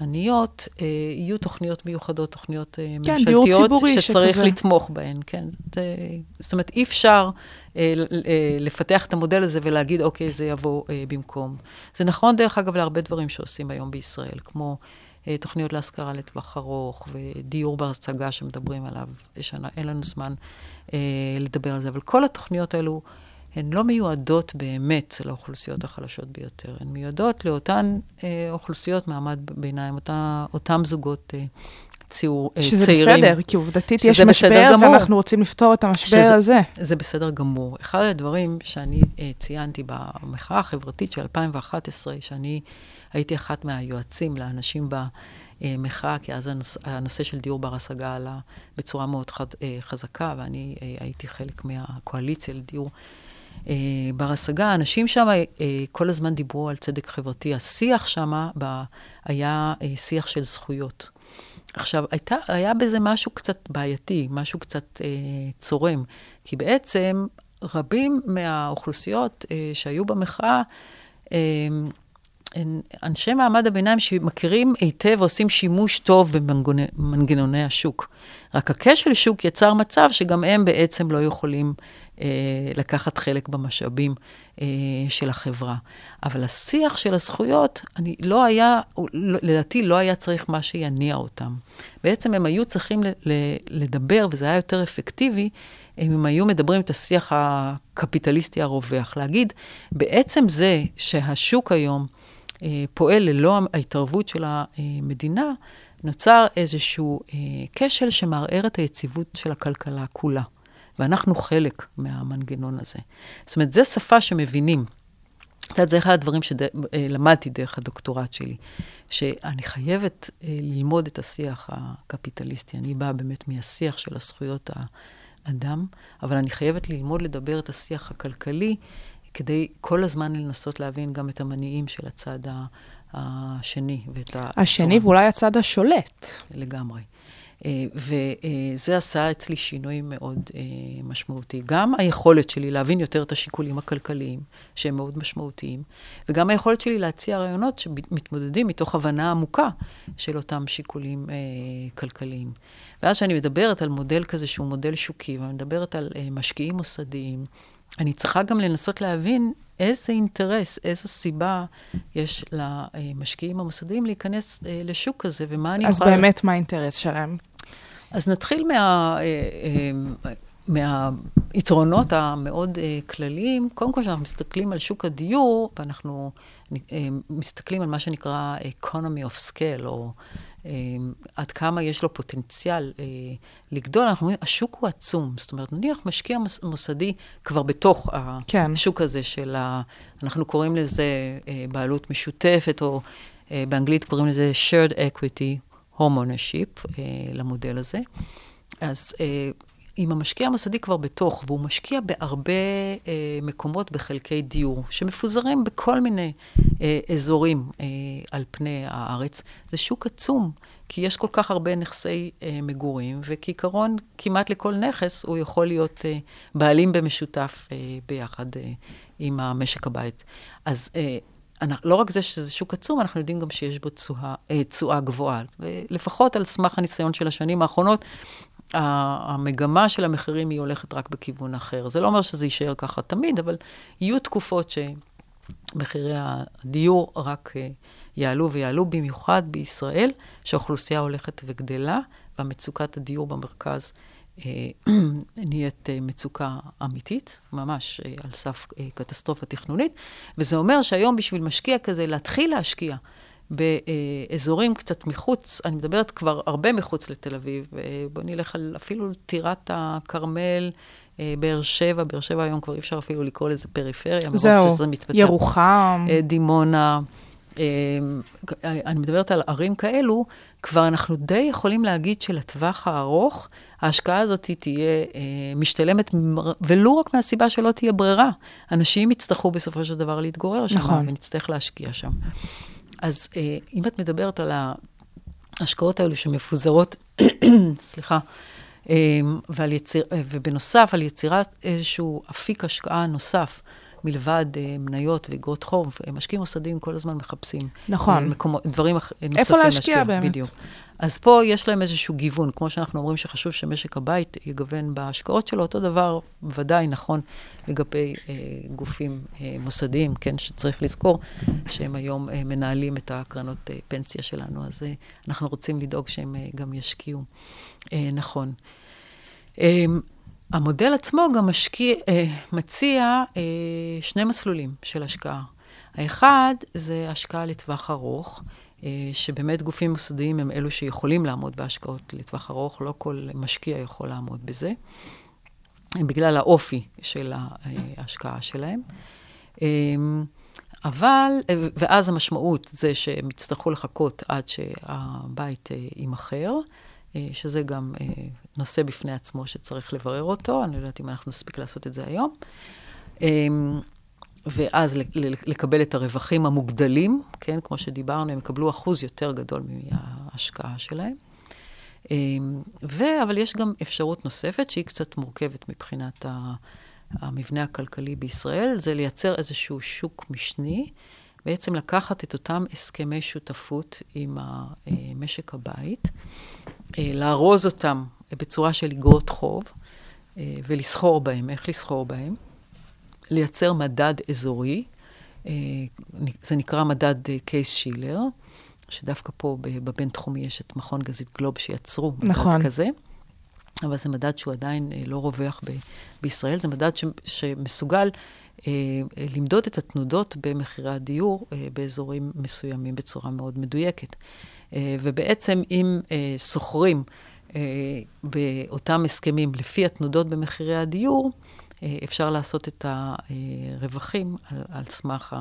עניות אה, יהיו תוכניות מיוחדות, תוכניות אה, כן, ממשלתיות, שצריך שכזה. לתמוך בהן, כן. זה, זאת אומרת, אי אפשר לפתח את המודל הזה ולהגיד, אוקיי, זה יבוא במקום. זה נכון, דרך אגב, להרבה דברים שעושים היום בישראל, כמו... אה, תוכניות להשכרה לטווח ארוך ודיור בר השגה שמדברים עליו, שנה, אין לנו זמן אה, לדבר על זה, אבל כל התוכניות האלו הן לא מיועדות באמת לאוכלוסיות החלשות ביותר, הן מיועדות לאותן אה, אוכלוסיות מעמד ביניים, אותה, אותם זוגות אה, ציור, אה, שזה צעירים. בסדר, כי עובדתית שזה יש משבר. ואנחנו רוצים לפתור את המשבר שזה- הזה. זה בסדר גמור. אחד הדברים שאני אה, ציינתי במחאה החברתית של 2011, שאני הייתי אחת מהיועצים לאנשים במחאה, כי אז הנוס, הנושא של דיור בר השגה עלה בצורה מאוד חד, אה, חזקה, ואני אה, הייתי חלק מהקואליציה לדיור אה, בר השגה. אנשים שם כל הזמן דיברו על צדק חברתי. השיח שם היה שיח של זכויות. עכשיו, הייתה, היה בזה משהו קצת בעייתי, משהו קצת אה, צורם, כי בעצם רבים מהאוכלוסיות אה, שהיו במחאה, אה, אנשי מעמד הביניים שמכירים היטב ועושים שימוש טוב במנגנוני השוק. רק הכשל שוק יצר מצב שגם הם בעצם לא יכולים אה, לקחת חלק במשאבים אה, של החברה. אבל השיח של הזכויות, אני לא היה, לא- לדעתי לא היה צריך מה שיניע אותם. בעצם הם היו צריכים ל- ל- לדבר, וזה היה יותר אפקטיבי, אם הם היו מדברים את השיח הקפיטליסטי הרווח. להגיד, בעצם זה שהשוק היום פועל ללא ההתערבות של המדינה, נוצר איזשהו אה, כשל שמערער את היציבות של הכלכלה כולה. ואנחנו חלק מהמנגנון הזה. זאת אומרת, זו שפה שמבינים. את יודעת, זה אחד הדברים שלמדתי דרך הדוקטורט שלי, שאני חייבת אה, ללמוד את השיח הקפיטליסטי. אני באה באמת מהשיח של הזכויות האדם, אבל אני חייבת ללמוד לדבר את השיח הכלכלי, כדי כל הזמן לנסות להבין גם את המניעים של הצד השני ואת ה... השני ואולי הצד השולט. לגמרי. אה, וזה עשה אצלי שינוי מאוד אה, משמעותי. גם היכולת שלי להבין יותר את השיקולים הכלכליים, שהם מאוד משמעותיים, וגם היכולת שלי להציע רעיונות שמתמודדים מתוך הבנה עמוקה של אותם שיקולים אה, כלכליים. ואז כשאני מדברת על מודל כזה שהוא מודל שוקי, ואני מדברת על משקיעים מוסדיים, אני צריכה גם לנסות להבין איזה אינטרס, איזו סיבה יש למשקיעים המוסדיים להיכנס לשוק כזה, ומה אני אז יכולה... אז באמת, מה האינטרס שלהם? אז נתחיל מה... אה, אה, מהיתרונות המאוד uh, כלליים, קודם כל כשאנחנו מסתכלים על שוק הדיור, ואנחנו uh, מסתכלים על מה שנקרא economy of scale, או uh, עד כמה יש לו פוטנציאל uh, לגדול, אנחנו אומרים, השוק הוא עצום. זאת אומרת, נניח משקיע מוסדי כבר בתוך כן. השוק הזה של ה... אנחנו קוראים לזה uh, בעלות משותפת, או uh, באנגלית קוראים לזה shared equity. home ownership אה, למודל הזה. אז אה, אם המשקיע המוסדי כבר בתוך, והוא משקיע בהרבה אה, מקומות בחלקי דיור, שמפוזרים בכל מיני אה, אזורים אה, על פני הארץ, זה שוק עצום, כי יש כל כך הרבה נכסי אה, מגורים, וכעיקרון, כמעט לכל נכס הוא יכול להיות אה, בעלים במשותף אה, ביחד אה, עם המשק הבית. אז אה, לא רק זה שזה שוק עצום, אנחנו יודעים גם שיש בו אה, תשואה גבוהה. לפחות על סמך הניסיון של השנים האחרונות, המגמה של המחירים היא הולכת רק בכיוון אחר. זה לא אומר שזה יישאר ככה תמיד, אבל יהיו תקופות שמחירי הדיור רק אה, יעלו ויעלו, במיוחד בישראל, שהאוכלוסייה הולכת וגדלה, והמצוקת הדיור במרכז אה, <clears throat> נהיית אה, מצוקה אמיתית, ממש על סף קטסטרופה תכנונית, וזה אומר שהיום בשביל משקיע כזה להתחיל להשקיע באזורים קצת מחוץ, אני מדברת כבר הרבה מחוץ לתל אביב, בואו נלך על אפילו טירת הכרמל, באר שבע, באר שבע היום כבר אי אפשר אפילו לקרוא לזה פריפריה, זהו, ירוחם. דימונה. אני מדברת על ערים כאלו, כבר אנחנו די יכולים להגיד שלטווח הארוך, ההשקעה הזאת תהיה אה, משתלמת, ולו רק מהסיבה שלא תהיה ברירה. אנשים יצטרכו בסופו של דבר להתגורר שם, נכון. ונצטרך להשקיע שם. אז אה, אם את מדברת על ההשקעות האלו שמפוזרות, <coughs> סליחה, אה, ועל יציר, אה, ובנוסף על יצירת איזשהו אפיק השקעה נוסף, מלבד אה, מניות ואגרות חוב, משקיעים מוסדיים כל הזמן מחפשים. נכון. מקומות, דברים אח, נוספים להשקיע. איפה להשקיע באמת. בדיוק. אז פה יש להם איזשהו גיוון, כמו שאנחנו אומרים שחשוב שמשק הבית יגוון בהשקעות שלו, אותו דבר ודאי נכון לגבי אה, גופים אה, מוסדיים, כן, שצריך לזכור שהם היום אה, מנהלים את הקרנות אה, פנסיה שלנו, אז אה, אנחנו רוצים לדאוג שהם אה, גם ישקיעו אה, נכון. אה, המודל עצמו גם משקיע, אה, מציע אה, שני מסלולים של השקעה. האחד זה השקעה לטווח ארוך. אה, שבאמת גופים מוסדיים הם אלו שיכולים לעמוד בהשקעות לטווח ארוך, לא כל משקיע יכול לעמוד בזה, בגלל האופי של ההשקעה שלהם. אה, אבל, ואז המשמעות זה שהם יצטרכו לחכות עד שהבית אה, יימכר, שזה גם נושא בפני עצמו שצריך לברר אותו, אני לא יודעת אם אנחנו נספיק לעשות את זה היום. ואז לקבל את הרווחים המוגדלים, כן, כמו שדיברנו, הם יקבלו אחוז יותר גדול מההשקעה שלהם. אמ, ו, אבל יש גם אפשרות נוספת, שהיא קצת מורכבת מבחינת המבנה הכלכלי בישראל, זה לייצר איזשהו שוק משני, בעצם לקחת את אותם הסכמי שותפות עם משק הבית, אה, לארוז אותם בצורה של אגרות חוב, אה, ולסחור בהם. איך לסחור בהם? לייצר מדד אזורי, אה, זה נקרא מדד אה, קייס שילר, שדווקא פה בבינתחומי יש את מכון גזית גלוב שיצרו מדד נכון. כזה. אבל זה מדד שהוא עדיין לא רווח ב- בישראל, זה מדד ש- שמסוגל אה, למדוד את התנודות במחירי הדיור אה, באזורים מסוימים בצורה מאוד מדויקת. אה, ובעצם אם אה, שוכרים באותם הסכמים לפי התנודות במחירי הדיור, אה, אפשר לעשות את הרווחים על, על סמך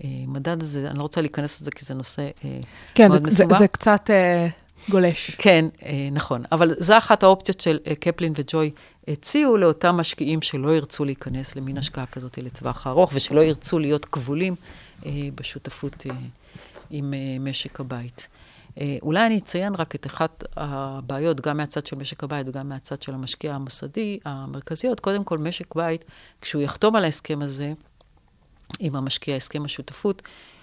המדד הזה. אני לא רוצה להיכנס לזה כי זה נושא אה, כן, מאוד זה, זה, מסובך. זה קצת אה, גולש. כן, אה, נכון. אבל זו אחת האופציות של אה, קפלין וג'וי הציעו לאותם משקיעים שלא ירצו להיכנס למין השקעה כזאת לטווח הארוך, ושלא ירצו להיות כבולים אה, בשותפות אה, עם אה, משק הבית. אה, אולי אני אציין רק את אחת הבעיות, גם מהצד של משק הבית וגם מהצד של המשקיע המוסדי, המרכזיות. קודם כל, משק בית, כשהוא יחתום על ההסכם הזה, עם המשקיע, הסכם השותפות,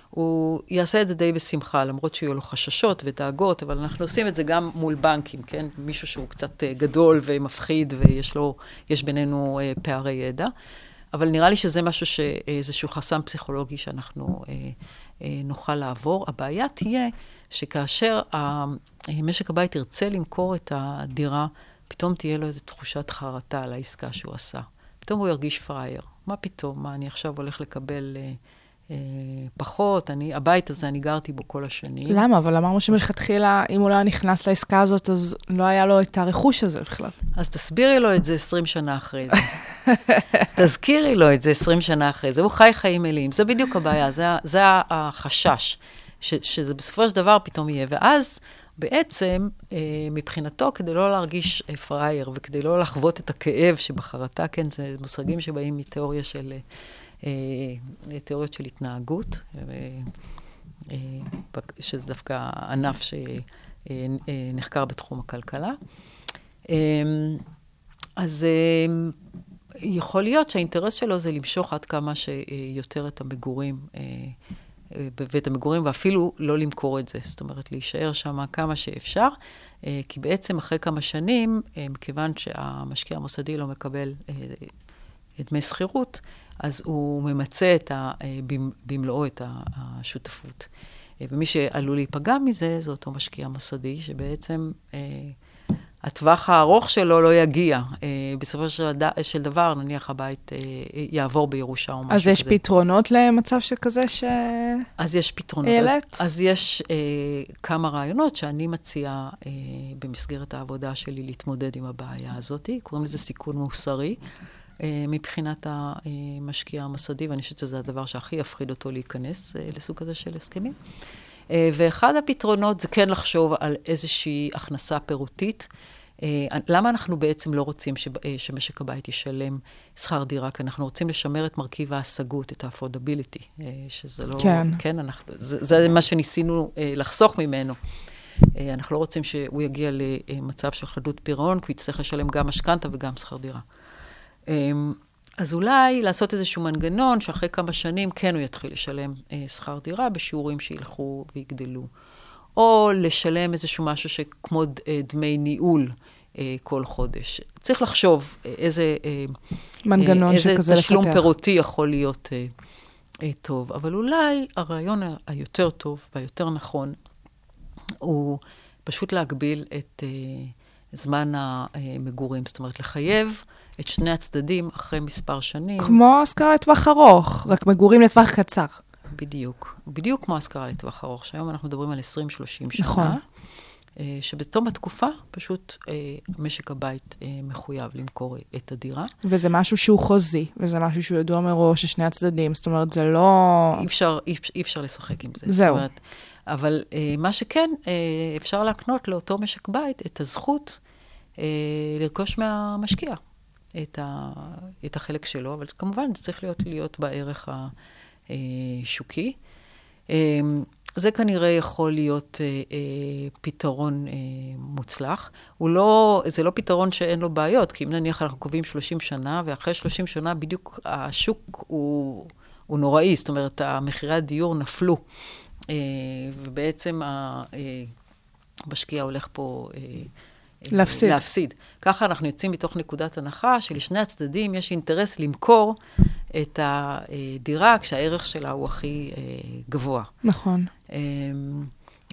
הוא יעשה את זה די בשמחה, למרות שיהיו לו חששות ודאגות, אבל אנחנו עושים את זה גם מול בנקים, כן? מישהו שהוא קצת אה, גדול ומפחיד ויש לו, יש בינינו אה, פערי ידע. אבל נראה לי שזה משהו, ש- איזשהו חסם פסיכולוגי שאנחנו אה, אה, נוכל לעבור. הבעיה תהיה שכאשר משק הבית ירצה למכור את הדירה, פתאום תהיה לו איזו תחושת חרטה על העסקה שהוא עשה. פתאום הוא ירגיש פראייר. מה פתאום? מה, אני עכשיו הולך לקבל אה, אה, פחות? אני, הבית הזה, אני גרתי בו כל השנים. למה? אבל אמרנו שמלכתחילה, אם הוא לא היה נכנס לעסקה הזאת, אז לא היה לו את הרכוש הזה בכלל. אז תסבירי לו את זה 20 שנה אחרי זה. <laughs> תזכירי לו את זה 20 שנה אחרי זה. הוא חי חיים מלאים. זה בדיוק הבעיה, זה, זה החשש, ש, שזה בסופו של דבר פתאום יהיה. ואז בעצם, אה, מבחינתו, כדי לא להרגיש אה, פראייר וכדי לא לחוות את הכאב שבחרטה, כן, זה מושגים שבאים מתיאוריה של, אה, אה, תיאוריות של התנהגות. אה, אה, שזה דווקא ענף שנחקר בתחום הכלכלה. אמ, אז אמ, יכול להיות שהאינטרס שלו זה למשוך עד כמה שיותר את המגורים, אה, אה, בבית המגורים, ואפילו לא למכור את זה. זאת אומרת, להישאר שם כמה שאפשר, אה, כי בעצם אחרי כמה שנים, אה, מכיוון שהמשקיע המוסדי לא מקבל אה, דמי שכירות, אז הוא ממצה את ה, אה, במ- במלואו את השותפות. אה, ומי שעלול להיפגע מזה, זה אותו משקיע מוסדי, שבעצם אה, הטווח הארוך שלו לא יגיע. אה, בסופו של, ד... של דבר, נניח הבית אה, יעבור בירושה או משהו אז כזה. יש פתרונות למצב שכזה ש... אז יש פתרונות. העלית? אז, אז יש אה, כמה רעיונות שאני מציעה אה, במסגרת העבודה שלי להתמודד עם הבעיה הזאת. קוראים לזה סיכון מוסרי. אה, מבחינת המשקיע המוסדי, ואני חושבת שזה הדבר שהכי יפחיד אותו להיכנס לסוג כזה של הסכמים. אה, ואחד הפתרונות זה כן לחשוב על איזושהי הכנסה פירותית. אה, למה אנחנו בעצם לא רוצים ש, אה, שמשק הבית ישלם שכר דירה? כי אנחנו רוצים לשמר את מרכיב ההשגות, את ה-affordability, שזה לא... כן. כן, אנחנו, זה, זה מה שניסינו לחסוך ממנו. אנחנו לא רוצים שהוא יגיע למצב של חדלות פירעון, כי הוא יצטרך לשלם גם משכנתה וגם שכר דירה. אז אולי לעשות איזשהו מנגנון שאחרי כמה שנים כן הוא יתחיל לשלם אה, שכר דירה בשיעורים שילכו ויגדלו. או לשלם איזשהו משהו שכמו אה, דמי ניהול אה, כל חודש. צריך לחשוב אה, איזה... אה, מנגנון אה, איזה שכזה תשלום לפתח. פירותי יכול להיות אה, אה, טוב. אבל אולי הרעיון היותר טוב והיותר נכון הוא פשוט להגביל את אה, זמן המגורים. זאת אומרת, לחייב את שני הצדדים אחרי מספר שנים. כמו השכרה לטווח ארוך, רק מגורים לטווח קצר. בדיוק. בדיוק כמו השכרה לטווח ארוך, שהיום אנחנו מדברים על 20-30 שנה. נכון. אה, שבתום התקופה, פשוט אה, משק הבית אה, מחויב למכור את הדירה. וזה משהו שהוא חוזי, וזה משהו שהוא ידוע מראש לשני הצדדים, זאת אומרת, זה לא... אי אפשר, אי, אי אפשר לשחק עם זה. זהו. זאת אומרת, אבל מה שכן, אפשר להקנות לאותו משק בית את הזכות לרכוש מהמשקיע את, ה, את החלק שלו, אבל כמובן זה צריך להיות, להיות בערך השוקי. אה, זה כנראה יכול להיות אה, אה, פתרון אה, מוצלח. הוא לא, זה לא פתרון שאין לו בעיות, כי אם נניח אנחנו קובעים 30 שנה, ואחרי 30 שנה בדיוק השוק הוא, הוא נוראי, זאת אומרת, מחירי הדיור נפלו, אה, ובעצם ה- אה, המשקיע הולך פה... אה, להפסיד. להפסיד. ככה אנחנו יוצאים מתוך נקודת הנחה שלשני הצדדים יש אינטרס למכור את הדירה כשהערך שלה הוא הכי אה, גבוה. נכון. אמ,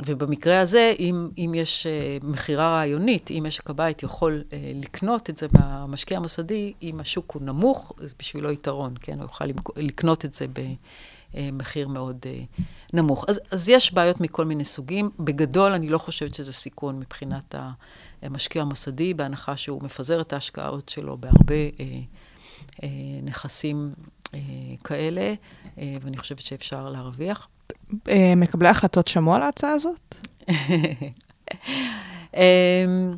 ובמקרה הזה, אם, אם יש אה, מכירה רעיונית, אם משק הבית יכול אה, לקנות את זה מהמשקיע המוסדי, אם השוק הוא נמוך, זה בשבילו יתרון, כן? הוא יוכל לקנות את זה במחיר מאוד אה, נמוך. אז, אז יש בעיות מכל מיני סוגים. בגדול, אני לא חושבת שזה סיכון מבחינת המשקיע המוסדי, בהנחה שהוא מפזר את ההשקעות שלו בהרבה אה, אה, נכסים אה, כאלה, אה, ואני חושבת שאפשר להרוויח. אה, מקבלי ההחלטות שמעו על ההצעה הזאת? <laughs> אמ,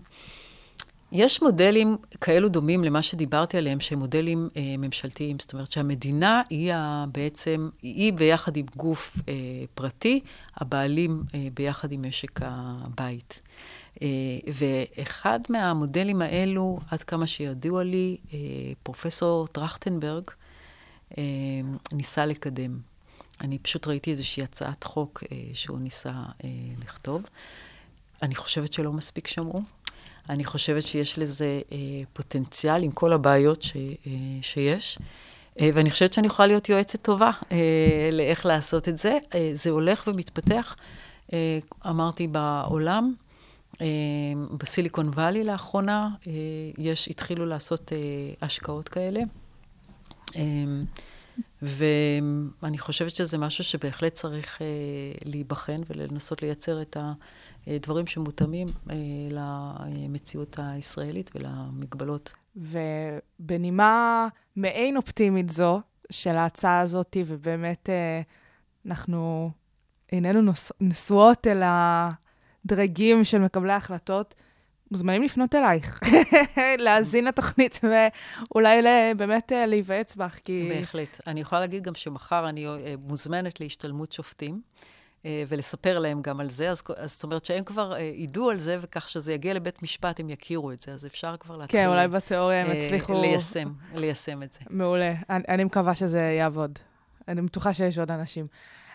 יש מודלים כאלו דומים למה שדיברתי עליהם, שהם מודלים אה, ממשלתיים. זאת אומרת שהמדינה היא ה, בעצם, היא ביחד עם גוף אה, פרטי, הבעלים אה, ביחד עם משק הבית. אה, ואחד מהמודלים האלו, עד כמה שידוע לי, אה, פרופסור טרכטנברג אה, ניסה לקדם. אני פשוט ראיתי איזושהי הצעת חוק שהוא ניסה לכתוב. אני חושבת שלא מספיק שמעו. אני חושבת שיש לזה פוטנציאל עם כל הבעיות ש, שיש. ואני חושבת שאני יכולה להיות יועצת טובה אה, לאיך לעשות את זה. אה, זה הולך ומתפתח, אה, אמרתי, בעולם. אה, בסיליקון וואלי לאחרונה, אה, יש, התחילו לעשות אה, השקעות כאלה. ואני חושבת שזה משהו שבהחלט צריך להיבחן ולנסות לייצר את הדברים שמותאמים למציאות הישראלית ולמגבלות. ובנימה מעין אופטימית זו של ההצעה הזאת, ובאמת אנחנו איננו נשואות אל הדרגים של מקבלי ההחלטות, מוזמנים לפנות אלייך, <laughs> להאזין לתוכנית ואולי באמת אה, להיוועץ בך, כי... בהחלט. אני יכולה להגיד גם שמחר אני אה, מוזמנת להשתלמות שופטים. אה, ולספר להם גם על זה, אז, אז זאת אומרת שהם כבר אה, ידעו על זה, וכך שזה יגיע לבית משפט, הם יכירו את זה, אז אפשר כבר להתחיל... כן, אולי בתיאוריה הם אה, יצליחו... ליישם, ליישם את זה. מעולה. אני, אני מקווה שזה יעבוד. אני בטוחה שיש עוד אנשים.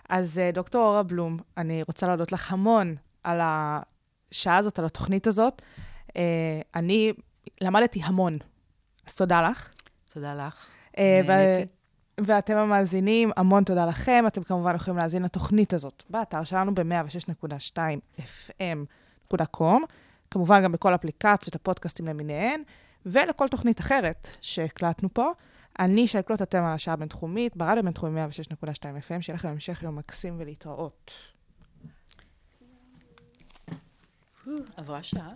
אז אה, דוקטור אורה בלום, אני רוצה להודות לך המון על השעה הזאת, על התוכנית הזאת. אה, אני למדתי המון, אז תודה לך. תודה לך. אה, נהניתי. ואתם המאזינים, המון תודה לכם. אתם כמובן יכולים להאזין לתוכנית הזאת באתר שלנו ב-106.2 fm.com, כמובן גם בכל אפליקציות הפודקאסטים למיניהן, ולכל תוכנית אחרת שהקלטנו פה. אני שייקלוט אתם על השעה הבינתחומית, ברדיו בינתחומי 106.2 FM, שיהיה לכם המשך יום מקסים ולהתראות. Uh, vou achar.